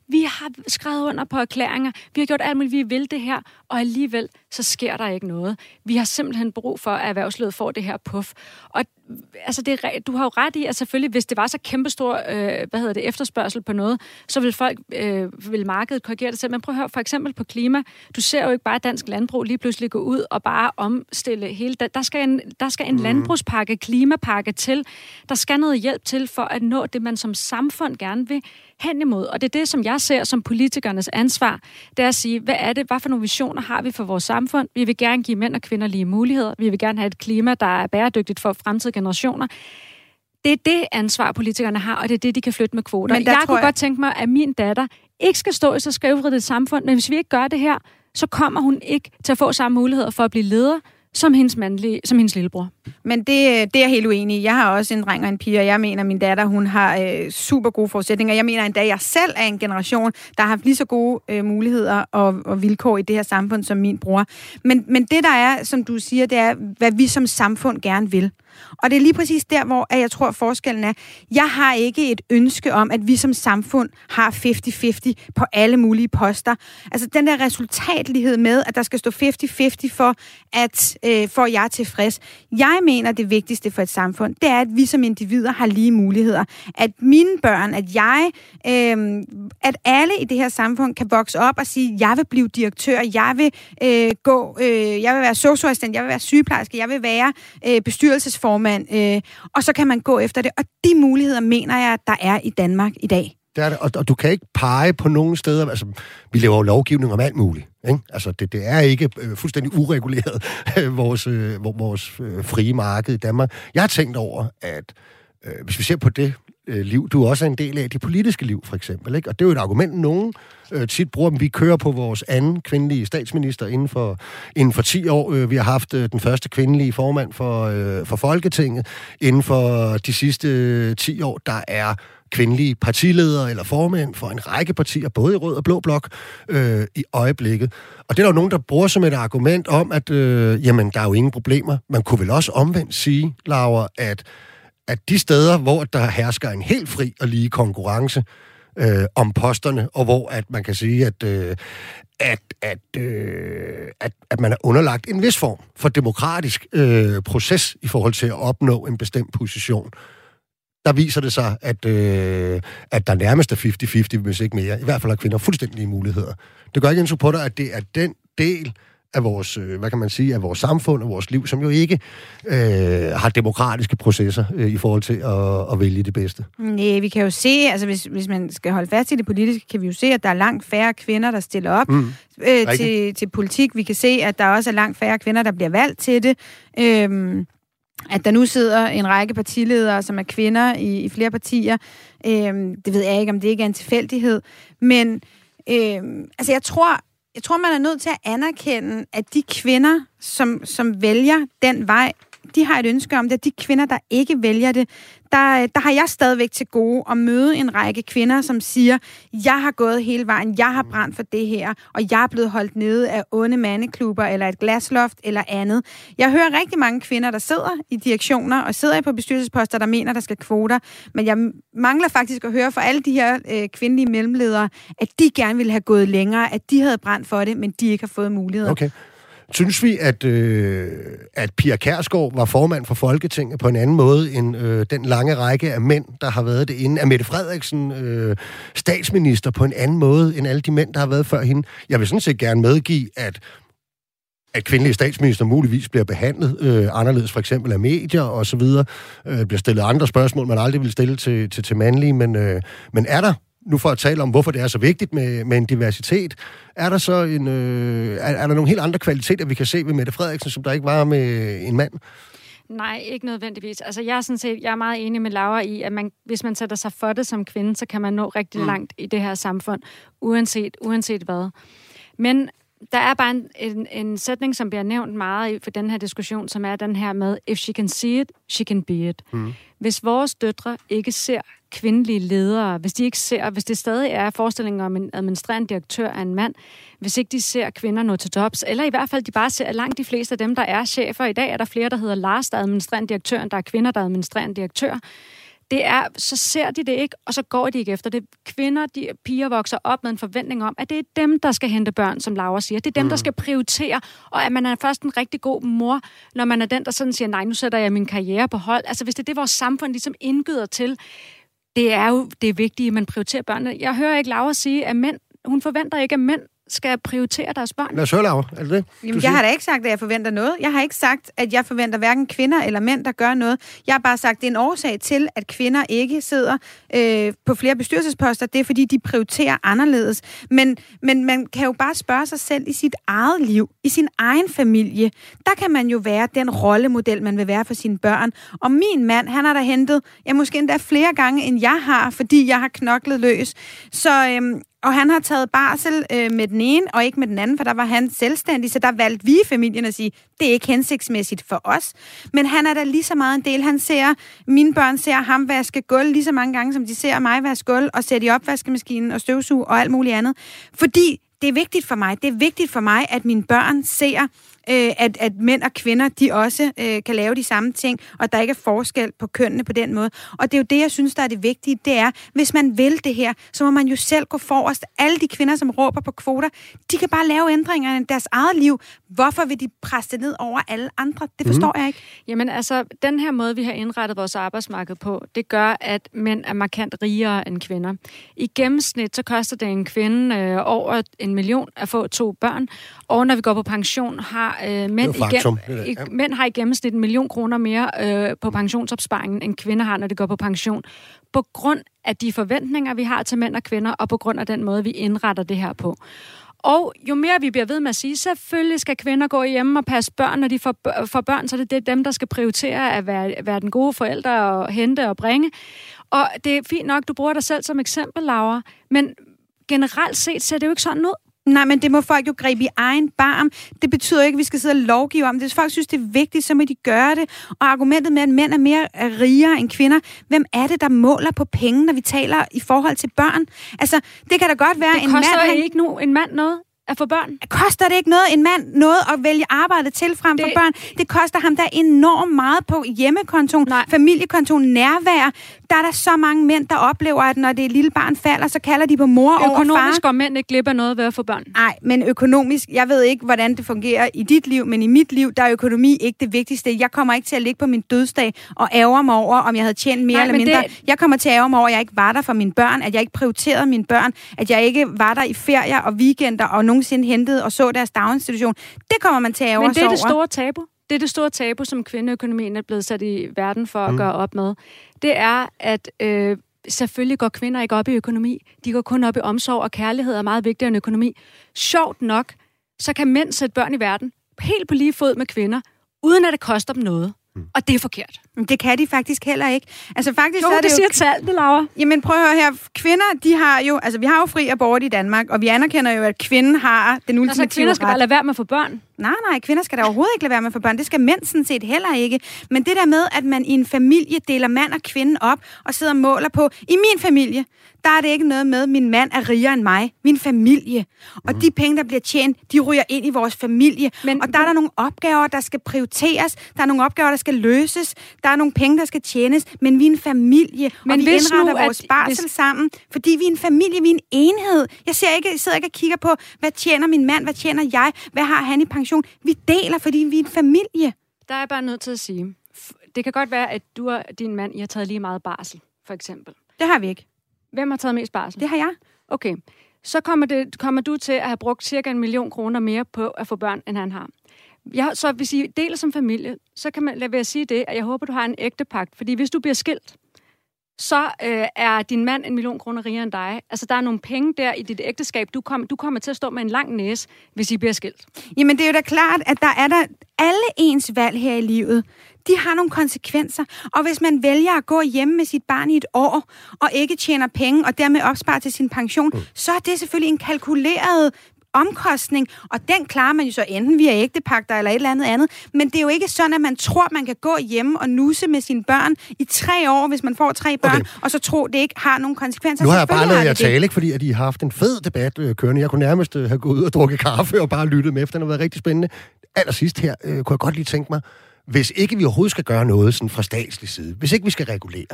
vi har skrevet under på erklæringer, vi har gjort alt muligt, vi vil det her, og alligevel så sker der ikke noget. Vi har simpelthen brug for, at erhvervslivet får det her puff. Og altså det, du har jo ret i, at selvfølgelig, hvis det var så kæmpestor øh, hvad hedder det, efterspørgsel på noget, så vil folk, øh, vil markedet korrigere det selv. Men prøv at høre, for eksempel på klima. Du ser jo ikke bare dansk landbrug lige pludselig gå ud og bare omstille hele... Der skal en, der skal en mm. landbrugspakke, klimapakke til. Der skal noget hjælp til for at nå det, man som samfund gerne vil hen imod. Og det er det, som jeg ser som politikernes ansvar. Det er at sige, hvad er det, hvad for nogle visioner har vi for vores samfund? Vi vil gerne give mænd og kvinder lige muligheder. Vi vil gerne have et klima, der er bæredygtigt for fremtidige generationer. Det er det ansvar, politikerne har, og det er det, de kan flytte med kvoter. Men jeg kunne jeg... godt tænke mig, at min datter ikke skal stå i så skævvredet samfund, men hvis vi ikke gør det her, så kommer hun ikke til at få samme muligheder for at blive leder, som hendes, mandlige, som hendes lillebror. Men det, øh, det er jeg helt uenig i. Jeg har også en dreng og en pige, og jeg mener, at min datter hun har øh, super gode forudsætninger. Jeg mener endda, at jeg selv er en generation, der har haft lige så gode øh, muligheder og, og vilkår i det her samfund som min bror. Men, men det, der er, som du siger, det er, hvad vi som samfund gerne vil. Og det er lige præcis der, hvor jeg tror, forskellen er. Jeg har ikke et ønske om, at vi som samfund har 50-50 på alle mulige poster. Altså den der resultatlighed med, at der skal stå 50-50 for, at øh, for jeg er tilfreds. Jeg mener, det vigtigste for et samfund, det er, at vi som individer har lige muligheder. At mine børn, at jeg, øh, at alle i det her samfund kan vokse op og sige, jeg vil blive direktør, jeg vil øh, gå, øh, jeg vil være socialassistent, jeg vil være sygeplejerske, jeg vil være øh, bestyrelsesformand formand, øh, og så kan man gå efter det. Og de muligheder mener jeg, der er i Danmark i dag. Det er det, og, og du kan ikke pege på nogen steder, altså vi laver jo lovgivning om alt muligt, ikke? Altså det, det er ikke øh, fuldstændig ureguleret, *laughs* øh, vores, øh, vores øh, frie marked i Danmark. Jeg har tænkt over, at øh, hvis vi ser på det øh, liv, du er også en del af, det politiske liv for eksempel, ikke? Og det er jo et argument, nogen øh, tit bruger, vi kører på vores anden kvindelige statsminister inden for, inden for 10 år. Øh, vi har haft øh, den første kvindelige formand for, øh, for Folketinget. Inden for de sidste øh, 10 år, der er kvindelige partiledere eller formænd for en række partier, både i rød og blå blok, øh, i øjeblikket. Og det er der jo nogen, der bruger som et argument om, at øh, jamen, der er jo ingen problemer. Man kunne vel også omvendt sige, Laura, at, at de steder, hvor der hersker en helt fri og lige konkurrence, øh, om posterne, og hvor at man kan sige, at, øh, at, at, øh, at, at man er underlagt en vis form for demokratisk øh, proces i forhold til at opnå en bestemt position der viser det sig, at, øh, at der nærmest er 50-50, hvis ikke mere. I hvert fald har kvinder fuldstændig muligheder. Det gør ikke indtryk på dig, at det er den del af vores, øh, hvad kan man sige, af vores samfund og vores liv, som jo ikke øh, har demokratiske processer øh, i forhold til at, at vælge det bedste. Nej, vi kan jo se, altså hvis, hvis man skal holde fast i det politiske, kan vi jo se, at der er langt færre kvinder, der stiller op mm. øh, til, til politik. Vi kan se, at der også er langt færre kvinder, der bliver valgt til det. Øh, at der nu sidder en række partiledere, som er kvinder i, i flere partier. Øhm, det ved jeg ikke, om det ikke er en tilfældighed. Men øhm, altså jeg tror, jeg tror, man er nødt til at anerkende, at de kvinder, som, som vælger den vej, de har et ønske om det. De kvinder, der ikke vælger det, der, der har jeg stadigvæk til gode at møde en række kvinder, som siger, jeg har gået hele vejen, jeg har brændt for det her, og jeg er blevet holdt nede af onde mandeklubber, eller et glasloft, eller andet. Jeg hører rigtig mange kvinder, der sidder i direktioner, og sidder på bestyrelsesposter, der mener, der skal kvoter, men jeg mangler faktisk at høre fra alle de her øh, kvindelige mellemledere, at de gerne ville have gået længere, at de havde brændt for det, men de ikke har fået muligheder. Okay. Synes vi, at, øh, at Pia Kærsgaard var formand for Folketinget på en anden måde end øh, den lange række af mænd, der har været det inden? Er Mette Frederiksen øh, statsminister på en anden måde end alle de mænd, der har været før hende? Jeg vil sådan set gerne medgive, at at kvindelige statsminister muligvis bliver behandlet øh, anderledes, for eksempel af medier og så videre. Øh, bliver stillet andre spørgsmål, man aldrig vil stille til, til, til mandlige, men, øh, men er der nu for at tale om, hvorfor det er så vigtigt med, med en diversitet, er der så en, øh, er, er der nogle helt andre kvaliteter, vi kan se ved Mette Frederiksen, som der ikke var med en mand? Nej, ikke nødvendigvis. Altså, jeg er, sådan set, jeg er meget enig med Laura i, at man, hvis man sætter sig for det som kvinde, så kan man nå rigtig mm. langt i det her samfund, uanset, uanset hvad. Men der er bare en, en, en sætning, som bliver nævnt meget i for den her diskussion, som er den her med, if she can see it, she can be it. Mm. Hvis vores døtre ikke ser kvindelige ledere, hvis de ikke ser, hvis det stadig er forestillingen om en administrerende direktør af en mand, hvis ikke de ser kvinder nå til jobs, eller i hvert fald de bare ser, langt de fleste af dem, der er chefer i dag, er der flere, der hedder Lars, der er administrerende direktør, end der er kvinder, der er administrerende direktør det er, så ser de det ikke, og så går de ikke efter det. Kvinder, de piger vokser op med en forventning om, at det er dem, der skal hente børn, som Laura siger. Det er dem, mm. der skal prioritere, og at man er først en rigtig god mor, når man er den, der sådan siger, nej, nu sætter jeg min karriere på hold. Altså hvis det er det, vores samfund ligesom indgyder til, det er jo det vigtige, at man prioriterer børnene. Jeg hører ikke Laura sige, at mænd, hun forventer ikke, at mænd skal prioritere deres børn. Lad os høre, Laura. Er det det? Jamen, jeg har da ikke sagt, at jeg forventer noget. Jeg har ikke sagt, at jeg forventer hverken kvinder eller mænd, der gør noget. Jeg har bare sagt, at det er en årsag til, at kvinder ikke sidder øh, på flere bestyrelsesposter. Det er, fordi de prioriterer anderledes. Men, men man kan jo bare spørge sig selv i sit eget liv, i sin egen familie. Der kan man jo være den rollemodel, man vil være for sine børn. Og min mand, han har da hentet, ja, måske endda flere gange, end jeg har, fordi jeg har knoklet løs. Så øhm, og han har taget barsel øh, med den ene, og ikke med den anden, for der var han selvstændig, så der valgte vi i familien at sige, det er ikke hensigtsmæssigt for os. Men han er da lige så meget en del. Han ser, mine børn ser ham vaske gulv lige så mange gange, som de ser mig vaske gulv, og sætte i opvaskemaskinen og støvsuge og alt muligt andet. Fordi det er vigtigt for mig. Det er vigtigt for mig, at mine børn ser, øh, at, at mænd og kvinder, de også øh, kan lave de samme ting, og der ikke er forskel på kønnene på den måde. Og det er jo det, jeg synes, der er det vigtige, det er, hvis man vil det her, så må man jo selv gå forrest. Alle de kvinder, som råber på kvoter, de kan bare lave ændringer i deres eget liv. Hvorfor vil de presse det ned over alle andre? Det forstår mm. jeg ikke. Jamen altså, den her måde, vi har indrettet vores arbejdsmarked på, det gør, at mænd er markant rigere end kvinder. I gennemsnit, så koster det en kvinde øh, over en million at få to børn, og når vi går på pension, har øh, mænd, faktum, igen, det, ja. mænd har i gennemsnit en million kroner mere øh, på pensionsopsparingen, end kvinder har, når det går på pension. På grund af de forventninger, vi har til mænd og kvinder, og på grund af den måde, vi indretter det her på. Og jo mere vi bliver ved med at sige, selvfølgelig skal kvinder gå hjemme og passe børn, når de får, får børn, så det er det dem, der skal prioritere at være, være den gode forælder og hente og bringe. Og det er fint nok, du bruger dig selv som eksempel, Laura, men generelt set ser det jo ikke sådan ud. Nej, men det må folk jo gribe i egen barm. Det betyder ikke, at vi skal sidde og lovgive om det. Hvis folk synes, det er vigtigt, så må de gøre det. Og argumentet med, at mænd er mere rigere end kvinder, hvem er det, der måler på penge, når vi taler i forhold til børn? Altså, det kan da godt være det en mand... Det koster ikke nu en mand noget. At få børn. Koster det ikke noget, en mand noget at vælge arbejdet til frem for Det- børn? Det koster ham da enormt meget på hjemmekontoen, Nej. familiekontoen, nærvær. Der er der så mange mænd, der oplever, at når det er lille barn falder, så kalder de på mor over far. Økonomisk går mænd ikke glip af noget ved at få børn. Nej, men økonomisk, jeg ved ikke, hvordan det fungerer i dit liv, men i mit liv, der er økonomi ikke det vigtigste. Jeg kommer ikke til at ligge på min dødsdag og ærger mig over, om jeg havde tjent mere Nej, eller mindre. det- Jeg kommer til at ærge mig over, at jeg ikke var der for mine børn, at jeg ikke prioriterede mine børn, at jeg ikke var der i ferier og weekender og nogensinde hentede og så deres daginstitution. Det kommer man til at Men det er det store tabu. Det er det store tabu, som kvindeøkonomien er blevet sat i verden for at Mm. gøre op med. Det er, at øh, selvfølgelig går kvinder ikke op i økonomi. De går kun op i omsorg, og kærlighed er meget vigtigere end økonomi. Sjovt nok, så kan mænd sætte børn i verden helt på lige fod med kvinder, uden at det koster dem noget. Mm. Og det er forkert. Det kan de faktisk heller ikke. Altså faktisk Jo, så er det, det jo... siger tallene, Laura. Jamen prøv at høre her. Kvinder, de har jo... Altså vi har jo fri abort i Danmark, og vi anerkender jo, at kvinden har den ultimative Altså, kvinder skal ret. bare lade være med at få børn. Nej, nej, kvinder skal da overhovedet ikke lade være med at få børn. Det skal mænd sådan set heller ikke. Men det der med, at man i en familie deler mand og kvinde op og sidder og måler på, i min familie, der er det ikke noget med, at min mand er rigere end mig. Min familie. Og de penge, der bliver tjent, de ryger ind i vores familie. Men- Men, og der er der nogle opgaver, der skal prioriteres. Der er nogle opgaver, der skal løses. Der er nogle penge, der skal tjenes. Men vi er en familie, Men og vi hvis nu, indretter at- vores barsel hvis- sammen. Fordi vi er en familie, vi er en enhed. Jeg, ser ikke, jeg sidder ikke og kigger på, hvad tjener min mand, hvad tjener jeg, hvad har han i pension. Vi deler, fordi vi er en familie. Der er jeg bare nødt til at sige, det kan godt være, at du og din mand, I har taget lige meget barsel, for eksempel. Det har vi ikke. Hvem har taget mest barsel? Det har jeg. Okay, så kommer, det, kommer du til at have brugt cirka en million kroner mere på at få børn, end han har. Jeg, så hvis I deler som familie, så kan man, lad vil jeg sige det, at jeg håber, du har en ægte pagt. Fordi hvis du bliver skilt, så øh, er din mand en million kroner rigere end dig. Altså, der er nogle penge der i dit ægteskab. Du, kom, du kommer til at stå med en lang næse, hvis I bliver skilt. Jamen, det er jo da klart, at der er der alle ens valg her i livet. De har nogle konsekvenser. Og hvis man vælger at gå hjemme med sit barn i et år, og ikke tjener penge, og dermed opspare til sin pension, mm. så er det selvfølgelig en kalkuleret omkostning, og den klarer man jo så enten via ægtepagter eller et eller andet andet. Men det er jo ikke sådan, at man tror, man kan gå hjemme og nusse med sine børn i tre år, hvis man får tre børn, Okay. og så tro, det ikke har nogen konsekvenser. Nu har jeg bare lavet jer tale, ikke fordi at I har haft en fed debat øh, kørende. Jeg kunne nærmest øh, have gået ud og drukket kaffe og bare lyttet med efter. Den har været rigtig spændende. Allersidst her øh, kunne jeg godt lige tænke mig, hvis ikke vi overhovedet skal gøre noget sådan fra statslig side, hvis ikke vi skal regulere,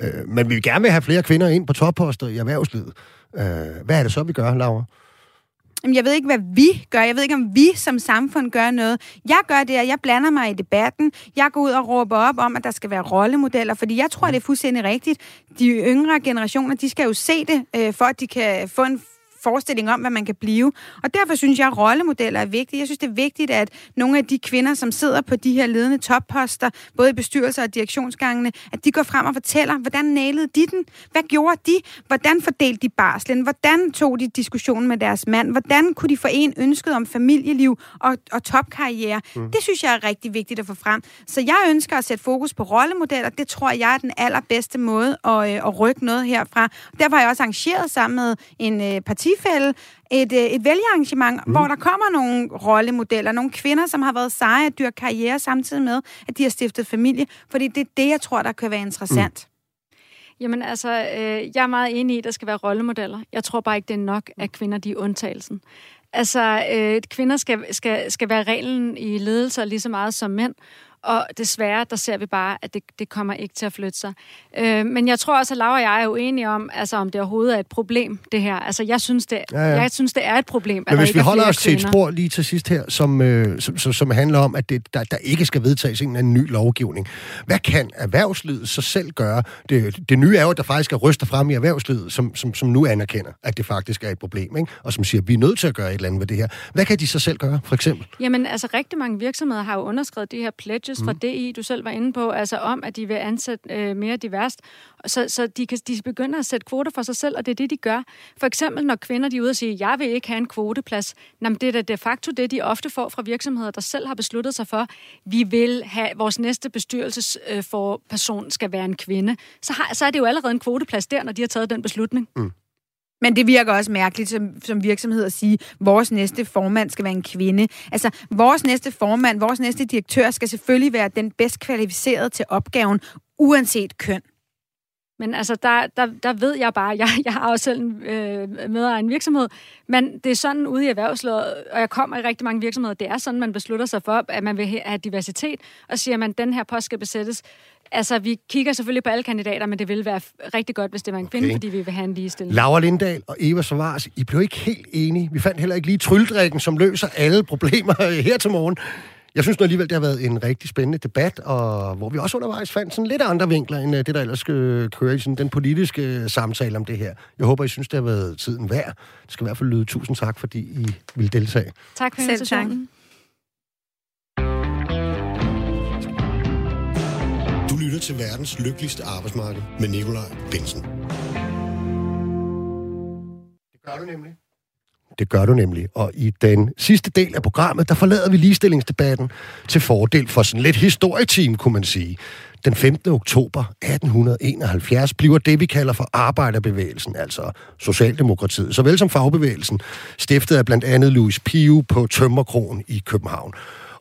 øh, men vi vil gerne vil have flere kvinder ind på topposter i erhvervslivet, øh, hvad er det så, vi gør, Laura? Jamen, jeg ved ikke, hvad vi gør. Jeg ved ikke, om vi som samfund gør noget. Jeg gør det, at jeg blander mig i debatten. Jeg går ud og råber op om, at der skal være rollemodeller, fordi jeg tror, det er fuldstændig rigtigt. De yngre generationer, de skal jo se det, øh, for at de kan få en forestilling om, hvad man kan blive. Og derfor synes jeg, at rollemodeller er vigtige. Jeg synes, det er vigtigt, at nogle af de kvinder, som sidder på de her ledende topposter, både i bestyrelser og direktionsgangene, at de går frem og fortæller, hvordan nælede de den? Hvad gjorde de? Hvordan fordelte de barslen? Hvordan tog de diskussionen med deres mand? Hvordan kunne de forene ønsket om familieliv og, og topkarriere? Mm. Det synes jeg er rigtig vigtigt at få frem. Så jeg ønsker at sætte fokus på rollemodeller. Det tror jeg er den allerbedste måde at, øh, at rykke noget herfra. Derfor har jeg også arrangeret sammen med en øh, partifælle et, øh, et vælgerarrangement, mm. hvor der kommer nogle rollemodeller, nogle kvinder, som har været seje at dyrke karriere samtidig med, at de har stiftet familie. Fordi det er det, jeg tror, der kan være interessant. Jamen altså, øh, jeg er meget enig i, at der skal være rollemodeller. Jeg tror bare ikke, det er nok, at kvinder de er undtagelsen. Altså, øh, kvinder skal, skal, skal være reglen i ledelser lige så meget som mænd. Og desværre, der ser vi bare, at det, det kommer ikke til at flytte sig. Øh, men jeg tror også, at Laura og jeg er uenige om, altså, om det overhovedet er et problem, det her. Altså, jeg synes, det, Ja, ja. jeg synes, det er et problem, Men hvis vi er holder os til et spor lige til sidst her, som, øh, som, som, som handler om, at det, der, der ikke skal vedtages en eller anden ny lovgivning. Hvad kan erhvervslivet så selv gøre? Det, det nye er jo, at der faktisk er ryster frem i erhvervslivet, som, som, som nu anerkender, at det faktisk er et problem, ikke? og som siger, at vi er nødt til at gøre et eller andet ved det her. Hvad kan de så selv gøre, for eksempel? Jamen, altså rigtig mange virksomheder har jo underskrevet de her pledges mm. fra DI, du selv var inde på, altså om, at de vil ansætte øh, mere diverst. Så, så de, kan, de begynder at sætte kvoter for sig selv, og det er det, de gør. For eksempel, når kvinder de er ude og sige, jeg vil ikke have en kvoteplads, jamen, det er da de facto det, de ofte får fra virksomheder, der selv har besluttet sig for, vi vil have, vores næste bestyrelsesperson skal være en kvinde. Så, har, så er det jo allerede en kvoteplads der, når de har taget den beslutning. Mm. Men det virker også mærkeligt som, som virksomhed at sige, at vores næste formand skal være en kvinde. Altså, vores næste formand, vores næste direktør skal selvfølgelig være den bedst kvalificerede til opgaven, uanset køn. Men altså, der, der, der ved jeg bare, jeg, jeg har også selv en øh, medejer en virksomhed, men det er sådan ude i erhvervslivet, og jeg kommer i rigtig mange virksomheder, det er sådan, man beslutter sig for, at man vil have diversitet, og siger, at den her post skal besættes. Altså, vi kigger selvfølgelig på alle kandidater, men det vil være rigtig godt, hvis det var en kvinde, okay. fordi vi vil have en ligestilling. Laura Lindahl og Eva Savars, I blev ikke helt enige. Vi fandt heller ikke lige trylledrikken, som løser alle problemer *laughs* her til morgen. Jeg synes nu alligevel, det har været en rigtig spændende debat, og hvor vi også undervejs fandt sådan lidt andre vinkler, end øh, det, der ellers øh, kører i sådan den politiske øh, samtale om det her. Jeg håber, I synes, det har været tiden værd. Det skal i hvert fald lyde tusind tak, fordi I vil deltage. Tak for invitationen. Du lytter til verdens lykkeligste arbejdsmarked med Nikolaj Bensen. Det gør du nemlig. Det gør du nemlig. Og i den sidste del af programmet, der forlader vi ligestillingsdebatten til fordel for sådan lidt historieteam, kunne man sige. Den 15. oktober 1871 bliver det, vi kalder for arbejderbevægelsen, altså Socialdemokratiet, såvel som fagbevægelsen, stiftet af blandt andet Louis Pio på Tømmerkrogen i København.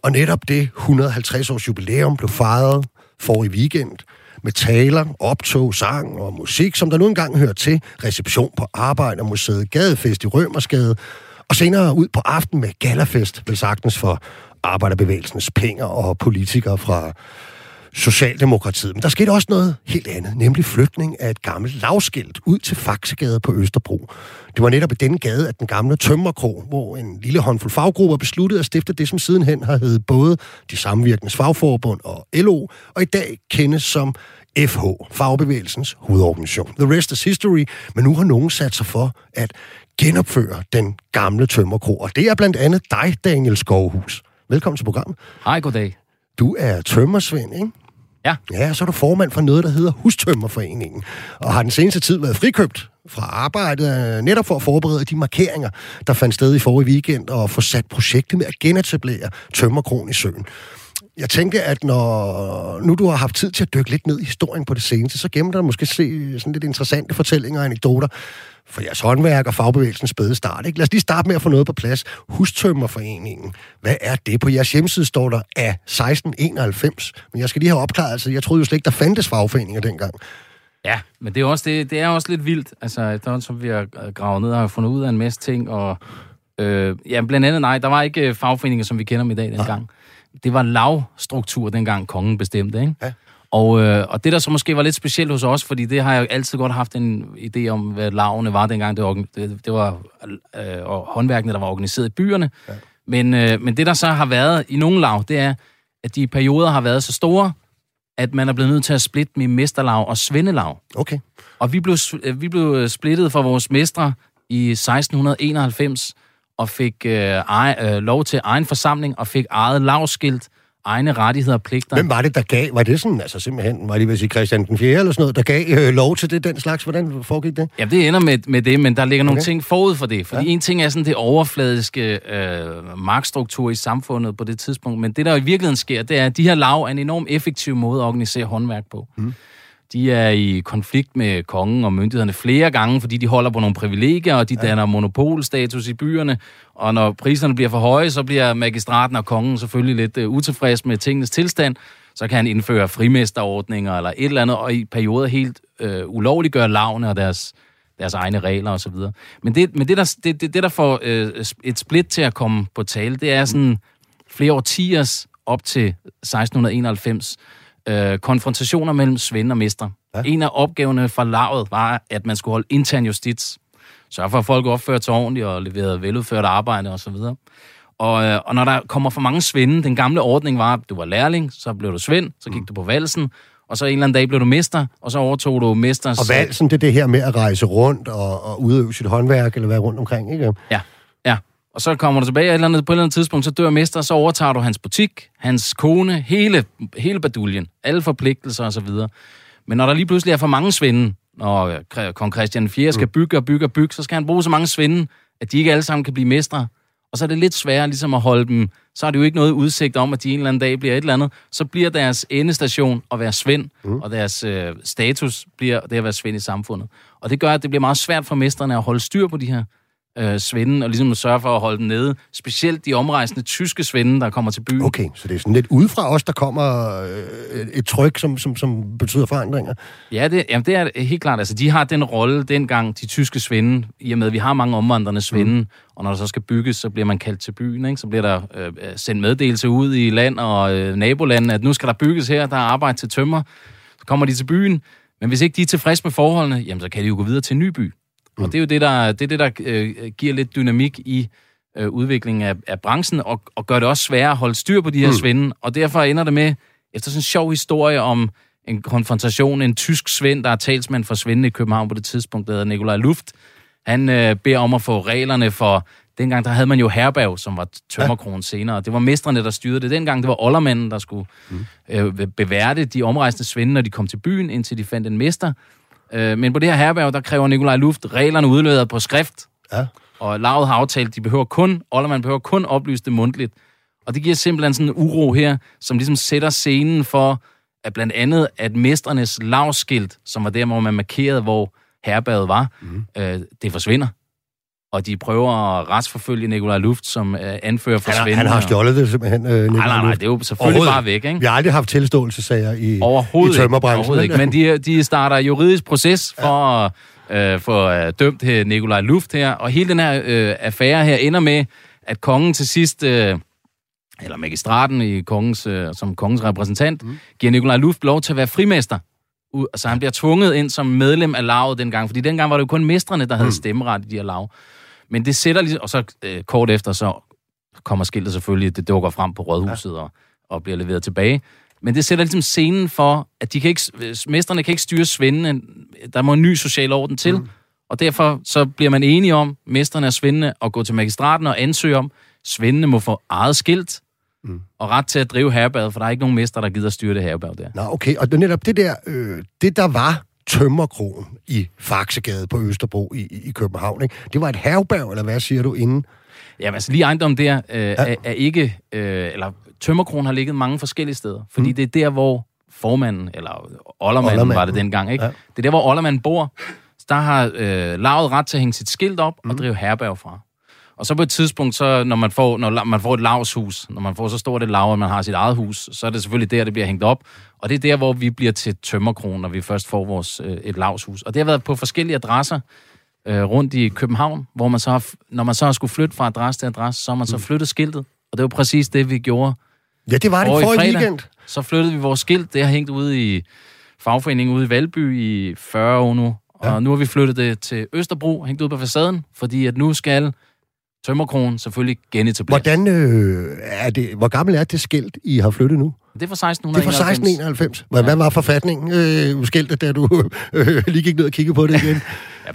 Og netop det 150 års jubilæum blev fejret for i weekend med taler, optog, sang og musik, som der nu engang hører til, reception på Arbejdermuseet, gadefest i Rømersgade, og senere ud på aften med galafest, vel sagtens for arbejderbevægelsens penge og politikere fra Socialdemokratiet. Men der skete også noget helt andet, nemlig flytning af et gammelt lavskilt ud til Faxegade på Østerbro. Det var netop i denne gade, at den gamle Tømmerkrog, hvor en lille håndfuld faggrupper besluttede at stifte det, som sidenhen har heddet både de samvirkende fagforbund og LO, og i dag kendes som FH, fagbevægelsens hovedorganisation. The rest is history, men nu har nogen sat sig for at genopføre den gamle Tømmerkrog, og det er blandt andet dig, Daniel Skovhus. Velkommen til programmet. Hej, goddag. Du er tømmersvend, ikke? Ja. Ja, så er du formand for noget, der hedder Hustømmerforeningen, og har den seneste tid været frikøbt fra arbejdet, øh, netop for at forberede de markeringer, der fandt sted i forrige weekend, og få sat projektet med at genetablere Tømmerkron i søen. Jeg tænkte, at når nu du har haft tid til at dykke lidt ned i historien på det seneste, så gemmer der måske se øh, sådan lidt interessante fortællinger og anekdoter for jeres håndværk og fagbevægelsens spæde start. Ikke? Lad os lige starte med at få noget på plads. Hustømmerforeningen. Hvad er det? På jeres hjemmeside står der af 1691. Men jeg skal lige have opklaret, altså jeg troede jo slet ikke, der fandtes fagforeninger dengang. Ja, men det er, også, det, det er også lidt vildt. Altså, efterhånden som vi har gravet ned og har fundet ud af en masse ting, og øh, ja, blandt andet, nej, der var ikke fagforeninger, som vi kender dem i dag dengang. Ja. Det var lavstruktur, dengang kongen bestemte, ikke? Ja. Og, øh, og det, der så måske var lidt specielt hos os, fordi det har jeg altid godt haft en idé om, hvad lavene var dengang. Det var, det, det var øh, og håndværkene, der var organiseret i byerne. Ja. Men, øh, men det, der så har været i nogle lav, det er, at de perioder har været så store, at man er blevet nødt til at splitte med mesterlav og svendelav. Okay. Og vi blev, vi blev splittet for vores mestre i 1691, og fik øh, ej, øh, lov til egen forsamling, og fik eget lavskilt, egne rettigheder og pligter. Hvem var det, der gav? Var det sådan, altså simpelthen, var det vil sige Christian den 4. eller sådan noget, der gav øh, lov til det, den slags? Hvordan foregik det? Ja, det ender med, med det, men der ligger okay. nogle ting forud for det. Fordi ja. en ting er sådan det overfladiske øh, magtstruktur i samfundet på det tidspunkt, men det, der i virkeligheden sker, det er, at de her lav er en enormt effektiv måde at organisere håndværk på. Mm. De er i konflikt med kongen og myndighederne flere gange, fordi de holder på nogle privilegier, og de ja. danner monopolstatus i byerne. Og når priserne bliver for høje, så bliver magistraten og kongen selvfølgelig lidt uh, utilfreds med tingens tilstand. Så kan han indføre frimesterordninger eller et eller andet, og i perioder helt uh, ulovliggøre lavne og deres, deres egne regler osv. Men det, men det, der, det, det, det, der får uh, et split til at komme på tale, det er sådan flere årtiers op til 1691, øh, konfrontationer mellem svend og mester. Ja. En af opgaverne for lavet var, at man skulle holde intern justits. Sørge for, at folk opførte sig ordentligt og leverede veludført arbejde osv. Og, øh, og når der kommer for mange svinde, den gamle ordning var, at du var lærling, så blev du svend, så gik mm. du på valsen, og så en eller anden dag blev du mester, og så overtog du mesters... Og valsen, det er det her med at rejse rundt og, og udøve sit håndværk, eller være rundt omkring, ikke? Ja, ja. Og så kommer du tilbage et eller andet, på et eller andet tidspunkt, så dør mester, så overtager du hans butik, hans kone, hele, hele baduljen, alle forpligtelser og så videre. Men når der lige pludselig er for mange svinde, når kong Christian 4 skal mm. bygge og bygge og bygge, så skal han bruge så mange svinde, at de ikke alle sammen kan blive mestre. Og så er det lidt sværere ligesom at holde dem. Så er det jo ikke noget udsigt om, at de en eller anden dag bliver et eller andet. Så bliver deres endestation at være svend, mm. og deres øh, status bliver det at være svend i samfundet. Og det gør, at det bliver meget svært for mesterne at holde styr på de her øh, svinde, og ligesom sørge for at holde dem nede. Specielt de omrejsende tyske svinde, der kommer til byen. Okay, så det er sådan lidt udefra os, der kommer øh, et tryk, som, som, som betyder forandringer. Ja, det, jamen det er helt klart. Altså, de har den rolle dengang, de tyske svinde, i og med, at vi har mange omvandrende svinde, mm. og når der så skal bygges, så bliver man kaldt til byen, ikke? så bliver der øh, sendt meddelelse ud i land og øh, nabolanden, at nu skal der bygges her, der er arbejde til tømmer. Så kommer de til byen, men hvis ikke de er tilfredse med forholdene, jamen så kan de jo gå videre til en ny by. Mm. Og det er jo det, der, det er det, der øh, giver lidt dynamik i øh, udviklingen af, af branchen, og, og gør det også sværere at holde styr på de her mm. svinde. Og derfor ender det med, efter sådan en sjov historie om en konfrontation, en tysk svend, der er talsmand for svindene i København på det tidspunkt, der hedder Nikolaj Luft. Han øh, beder om at få reglerne for... Dengang der havde man jo herberg, som var tømmerkronen ja. senere. Det var mestrene, der styrede det. Dengang det var oldermanden, der skulle mm. øh, beværte de omrejsende svinde, når de kom til byen, indtil de fandt en mester. Øh, men på det her herberg, der kræver Nikolaj Luft reglerne udleveret på skrift. Ja. Og lavet har aftalt, de behøver kun, Ollermann behøver kun oplyse det mundtligt. Og det giver simpelthen sådan en uro her, som ligesom sætter scenen for, at blandt andet, at mestrenes lavskilt, som var der, hvor man markerede, hvor herberget var, mm. øh, det forsvinder og de prøver at retsforfølge Nikolaj Luft, som øh, anfører for han, han har stjålet det simpelthen, øh, Nikolaj Nej, nej, nej, det er jo selvfølgelig bare væk, ikke? Vi har aldrig haft tilståelsesager i, overhovedet i tømmerbranchen. Overhovedet ikke, men de, de starter juridisk proces for ja. at øh, få øh, dømt Nikolaj Luft her, og hele den her øh, affære her ender med, at kongen til sidst... Øh, eller magistraten i kongens, øh, som kongens repræsentant, mm. giver Nikolaj Luft lov til at være frimester. Altså han bliver tvunget ind som medlem af lavet dengang, fordi dengang var det jo kun mestrene, der havde mm. stemmeret i de her lav. Men det sætter lige... Og så øh, kort efter, så kommer skiltet selvfølgelig, det dukker frem på rådhuset ja. og, og bliver leveret tilbage. Men det sætter ligesom scenen for, at de kan ikke, mesterne kan ikke styre svindene. Der må en ny social orden til. Mm. Og derfor så bliver man enige om, mesterne er svindende, at gå til magistraten og ansøge om, svindene må få eget skilt, mm. og ret til at drive herberget, for der er ikke nogen mester, der gider styre det herberg der. Nå, okay. Og det netop det der, øh, det der var Tømmerkrogen i Faxegade på Østerbro i, i København. Ikke? Det var et herberg, eller hvad siger du, inden? Ja, altså lige ejendom der øh, ja. er, er ikke... Øh, eller Tømmerkrogen har ligget mange forskellige steder, fordi mm. det er der, hvor formanden, eller Ollermanden var det dengang, ikke? Ja. Det er der, hvor Ollermanden bor. Der har øh, lavet ret til at hænge sit skilt op mm. og drive herberg fra. Og så på et tidspunkt, så når man får, når man får et lavshus, når man får så stort et lav, at man har sit eget hus, så er det selvfølgelig der, det bliver hængt op. Og det er der, hvor vi bliver til tømmerkron, når vi først får vores, øh, et lavshus. Og det har været på forskellige adresser øh, rundt i København, hvor man så har, når man så har skulle flytte fra adresse til adresse, så har man så mm. flyttet skiltet. Og det var præcis det, vi gjorde. Ja, det var det for i weekend. Så flyttede vi vores skilt. Det har hængt ude i fagforeningen ude i Valby i 40 år nu. Og ja. nu har vi flyttet det til Østerbro, hængt ud på facaden, fordi at nu skal Tømmerkronen selvfølgelig genetableres. Hvordan øh, er det, hvor gammel er det skilt, I har flyttet nu? Det er fra 1691. Det er fra 1691. Hvad, ja. hvad var forfatningen, øh, skiltet, da du *laughs* øh, lige gik ned og kiggede på det igen? *laughs*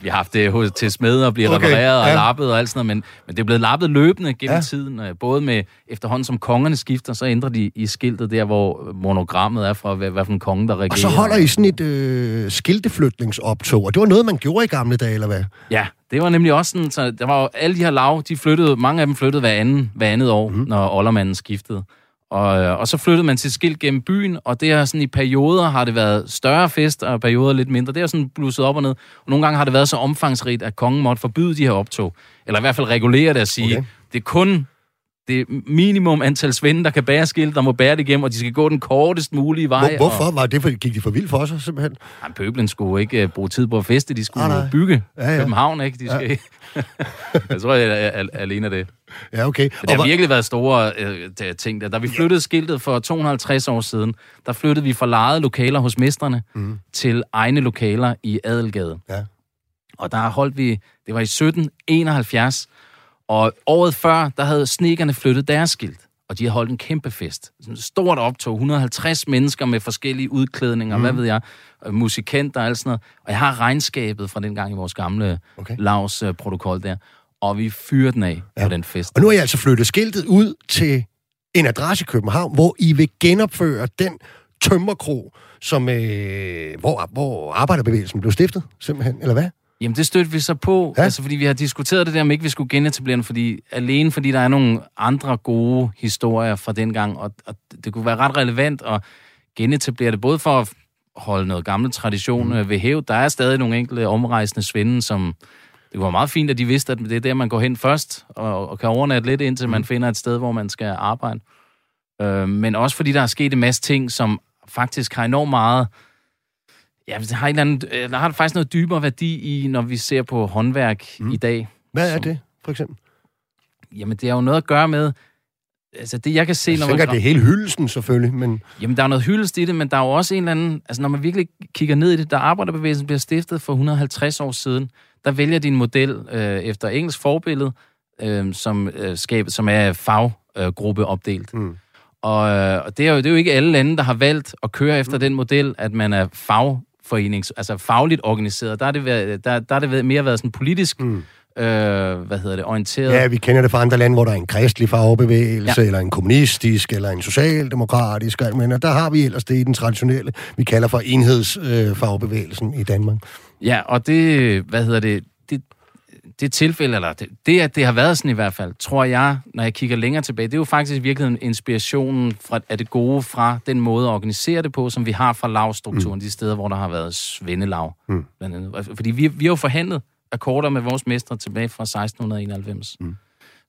vi har haft det hos, til smed og bliver okay. repareret og ja. lappet og alt sådan noget, men, men det er blevet lappet løbende gennem ja. tiden. Øh, både med efterhånden som kongerne skifter, så ændrer de i skiltet der, hvor monogrammet er fra, hvad, hvad for en konge, der regerer. Og så holder I sådan et øh, skilteflytningsoptog, og det var noget, man gjorde i gamle dage, eller hvad? Ja, det var nemlig også sådan, så der var jo alle de her lav, de flyttede, mange af dem flyttede hver, anden, hver andet år, mm. når oldermanden skiftede. Og, øh, og så flyttede man til skilt gennem byen, og det har sådan i perioder har det været større fest, og perioder lidt mindre. Det har sådan blusset op og ned. Og nogle gange har det været så omfangsrigt, at kongen måtte forbyde de her optog. Eller i hvert fald regulere det at sige, okay. det er kun det er minimum antal svende, der kan bære skilt, der må bære det igennem, og de skal gå den kortest mulige vej. Hvor, hvorfor? Og... Var det, fordi gik de for vildt for sig, simpelthen? Ja, pøblen skulle ikke uh, bruge tid på at feste, de skulle ah, bygge ja, ja. København, ikke? De skal... Ja. *laughs* jeg tror, jeg er alene det. Ja, okay. det har og virkelig været store uh, ting der. Da vi flyttede skiltet for 250 år siden, der flyttede vi fra lejede lokaler hos mestrene mm. til egne lokaler i Adelgade. Ja. Og der holdt vi, det var i 1771, og året før, der havde snekerne flyttet deres skilt, og de havde holdt en kæmpe fest. Sådan et stort optog, 150 mennesker med forskellige udklædninger, mm. hvad ved jeg, musikanter og alt sådan noget. Og jeg har regnskabet fra den gang i vores gamle okay. lavs uh, protokol der, og vi fyrede den af ja. på den fest. Og nu har jeg altså flyttet skiltet ud til en adresse i København, hvor I vil genopføre den tømmerkro, som, øh, hvor, hvor arbejderbevægelsen blev stiftet, simpelthen, eller hvad? Jamen, det stødte vi så på, ja. altså fordi vi har diskuteret det der, om ikke vi skulle genetablere den, fordi, alene fordi der er nogle andre gode historier fra dengang, og, og det kunne være ret relevant at genetablere det, både for at holde noget gammel tradition mm. ved hæv. Der er stadig nogle enkelte omrejsende svinde, som det var meget fint, at de vidste, at det er der, man går hen først, og, og kan overnatte lidt, indtil man finder et sted, hvor man skal arbejde. Øh, men også fordi der er sket en masse ting, som faktisk har enormt meget... Ja, det har, en eller anden, øh, der har faktisk noget dybere værdi i, når vi ser på håndværk mm. i dag. Hvad er Som- det, for eksempel? Jamen, det har jo noget at gøre med... Altså, det jeg kan se, Jeg når tænker, man... det er hele hyldelsen selvfølgelig, men Jamen, der er noget hyldest i det, men der er jo også en eller anden... Altså, når man virkelig kigger ned i det, da arbejderbevægelsen bliver stiftet for 150 år siden, der vælger de en model øh, efter engelsk forbillede, øh, som, øh, skab, som er faggruppe opdelt. Mm. Og, øh, og det, er jo, det er jo ikke alle lande, der har valgt at køre efter den model, at man er fagforenings, altså fagligt organiseret. Der er det, været- der, der er det været- mere været sådan politisk Mm. øh, hvad hedder det, orienteret. ja, vi kender det fra andre lande, hvor der er en kristelig fagbevægelse, Ja. eller en kommunistisk, eller en socialdemokratisk, men der har vi ellers det i den traditionelle, vi kalder for enhedsfagbevægelsen øh, i Danmark. Ja, og det, hvad hedder det, det, det tilfælde, eller det, det, at det har været sådan i hvert fald, tror jeg, når jeg kigger længere tilbage, det er jo faktisk i virkeligheden inspirationen fra, af det gode fra den måde at organisere det på, som vi har fra lavstrukturen, mm. de steder, hvor der har været svendelav. Mm. Blandt andet. Fordi vi, vi har jo forhandlet akkorder med vores mestre tilbage fra 1691. Mm.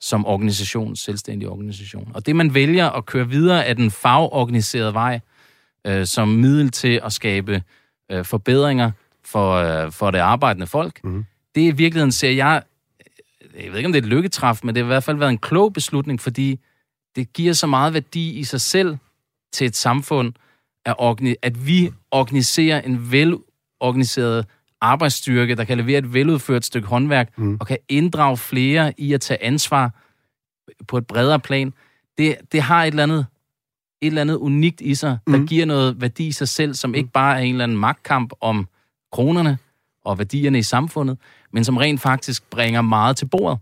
som organisation, selvstændig organisation. Og det, man vælger at køre videre af den fagorganiserede vej, øh, som middel til at skabe øh, forbedringer for, øh, for det arbejdende folk, Mhm. Det er i virkeligheden, ser jeg, jeg ved ikke, om det er et lykketræf, men det har i hvert fald været en klog beslutning, fordi det giver så meget værdi i sig selv til et samfund, at, organi- at vi organiserer en velorganiseret arbejdsstyrke, der kan levere et veludført stykke håndværk, mm. og kan inddrage flere i at tage ansvar på et bredere plan. Det, det har et eller andet et eller andet unikt i sig, der Mm. giver noget værdi i sig selv, som ikke bare er en eller anden magtkamp om kronerne og værdierne i samfundet, men som rent faktisk bringer meget til bordet.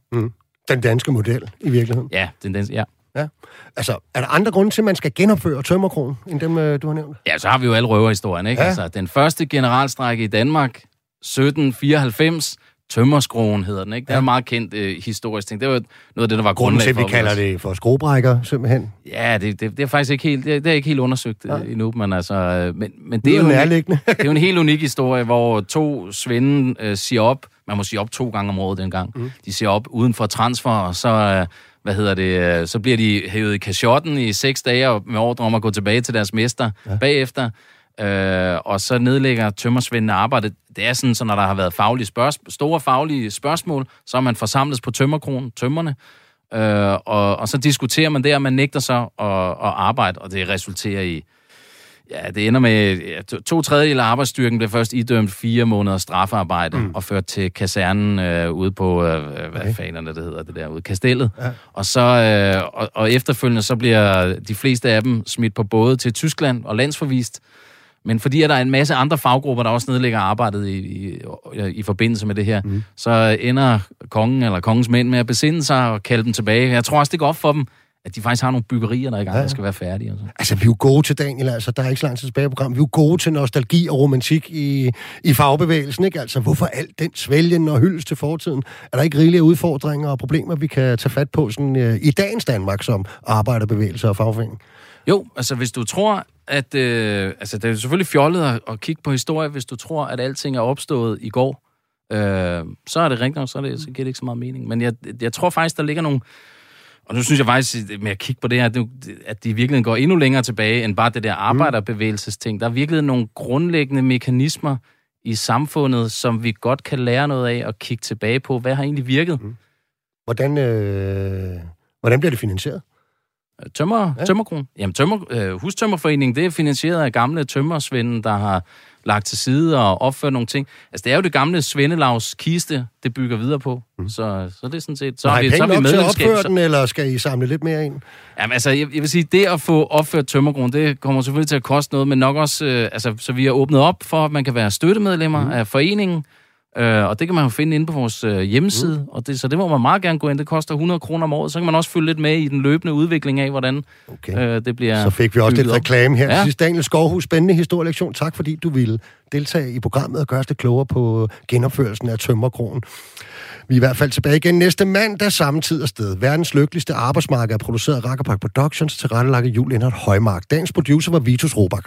Den danske model i virkeligheden. Ja, den, den, ja. Ja. Altså, er der andre grunde til, at man skal genopføre tømmerkronen, end dem, øh, du har nævnt? ja, så har vi jo alle røverhistorien, ikke? Ja. Altså, den første generalstrække i Danmark, 1794, Tømmerskruen hedder den, ikke? Det er Ja. en meget kendt øh, historisk ting. Det var noget af det, der var grundlag for vi kalder det for skruebrækker, simpelthen. Ja, det, det, det er faktisk ikke helt, det, det er ikke helt undersøgt ja. endnu, men altså, øh, men, men det Det er jo jo en, nærliggende. *laughs* det er jo en helt unik historie, hvor to svende øh, siger op, man må sige op to gange om året dengang, mm. de siger op uden for transfer, og så, øh, hvad hedder det, øh, så bliver de hævet i kashotten i seks dage, med ordre om at gå tilbage til deres mester ja. bagefter, øh, og så nedlægger tømmersvendene arbejdet. Det er sådan, så når der har været faglige spørg- store faglige spørgsmål, så er man forsamlet på tømmerkronen, tømmerne, øh, og, og så diskuterer man det, og man nægter så at, at arbejde, og det resulterer i, Ja, det ender med, ja, to, to tredjedel af arbejdsstyrken blev først idømt fire måneders strafarbejde mm. og ført til kasernen øh, ude på, øh, hvad okay. fanerne det hedder det der, ude Kastellet. Ja. Og, så, øh, og, og efterfølgende så bliver de fleste af dem smidt på både til Tyskland og landsforvist. Men fordi at der er en masse andre faggrupper, der også nedlægger arbejdet i, i, i forbindelse med det her, mm. så ender kongen eller kongens mænd med at besinde sig og kalde dem tilbage. Jeg tror også, det går op for dem, at de faktisk har nogle byggerier, der er i gang, ja. der skal være færdige. Og så. Altså, vi er jo gode til, Daniel, altså, der er ikke så lang tid tilbage i programmet. Vi er jo gode til nostalgi og romantik i, i fagbevægelsen, ikke? Altså, hvorfor alt den svælgen og hyldest til fortiden? Er der ikke rigelige udfordringer og problemer, vi kan tage fat på sådan, øh, i dagens Danmark som arbejderbevægelse og fagforening? Jo, altså hvis du tror, at... Øh, altså det er selvfølgelig fjollet at, at kigge på historie, hvis du tror, at alting er opstået i går. Øh, så er det rigtigt nok, så, er det, så giver det ikke så meget mening. Men jeg, jeg tror faktisk, der ligger nogle... Og nu synes jeg faktisk, med at kigge på det her, det- at de virkelig går endnu længere tilbage, end bare det der arbejderbevægelsesting. Der er virkelig nogle grundlæggende mekanismer i samfundet, som vi godt kan lære noget af og kigge tilbage på. Hvad har egentlig virket? Hvordan, øh, hvordan bliver det finansieret? Tømmer, Ja. Tømmerkron. Jamen, tømmer, øh, Hustømmerforeningen, det er finansieret af gamle tømmersvende, der har lagt til side og opført nogle ting. Altså, det er jo det gamle Svendelavs kiste, det bygger videre på. Mm. Så, så det er sådan set... Så har vi, så har vi til at medlemskab. opføre Så, den, eller skal I samle lidt mere ind? jamen, altså, jeg, jeg vil sige, det at få opført tømmerkron, det kommer selvfølgelig til at koste noget, men nok også... Øh, altså, så vi har åbnet op for, at man kan være støttemedlemmer mm. af foreningen, Øh, og det kan man jo finde inde på vores øh, hjemmeside, mm. og det, så det må man meget gerne gå ind. Det koster 100 kroner om året. Så kan man også følge lidt med i den løbende udvikling af, hvordan Okay. øh, det bliver... Så fik vi også lidt op. reklame her. Ja. Sidst Daniel Skovhus, spændende historielektion. Tak fordi du ville deltage i programmet og gøre os lidt klogere på genopførelsen af Tømmerkronen. Vi er i hvert fald tilbage igen næste mandag, samme tid og sted. Verdens lykkeligste arbejdsmarked er produceret af Rakkerpark Productions til rettelagt af Julian Højmark. Dagens producer var Vitus Robak.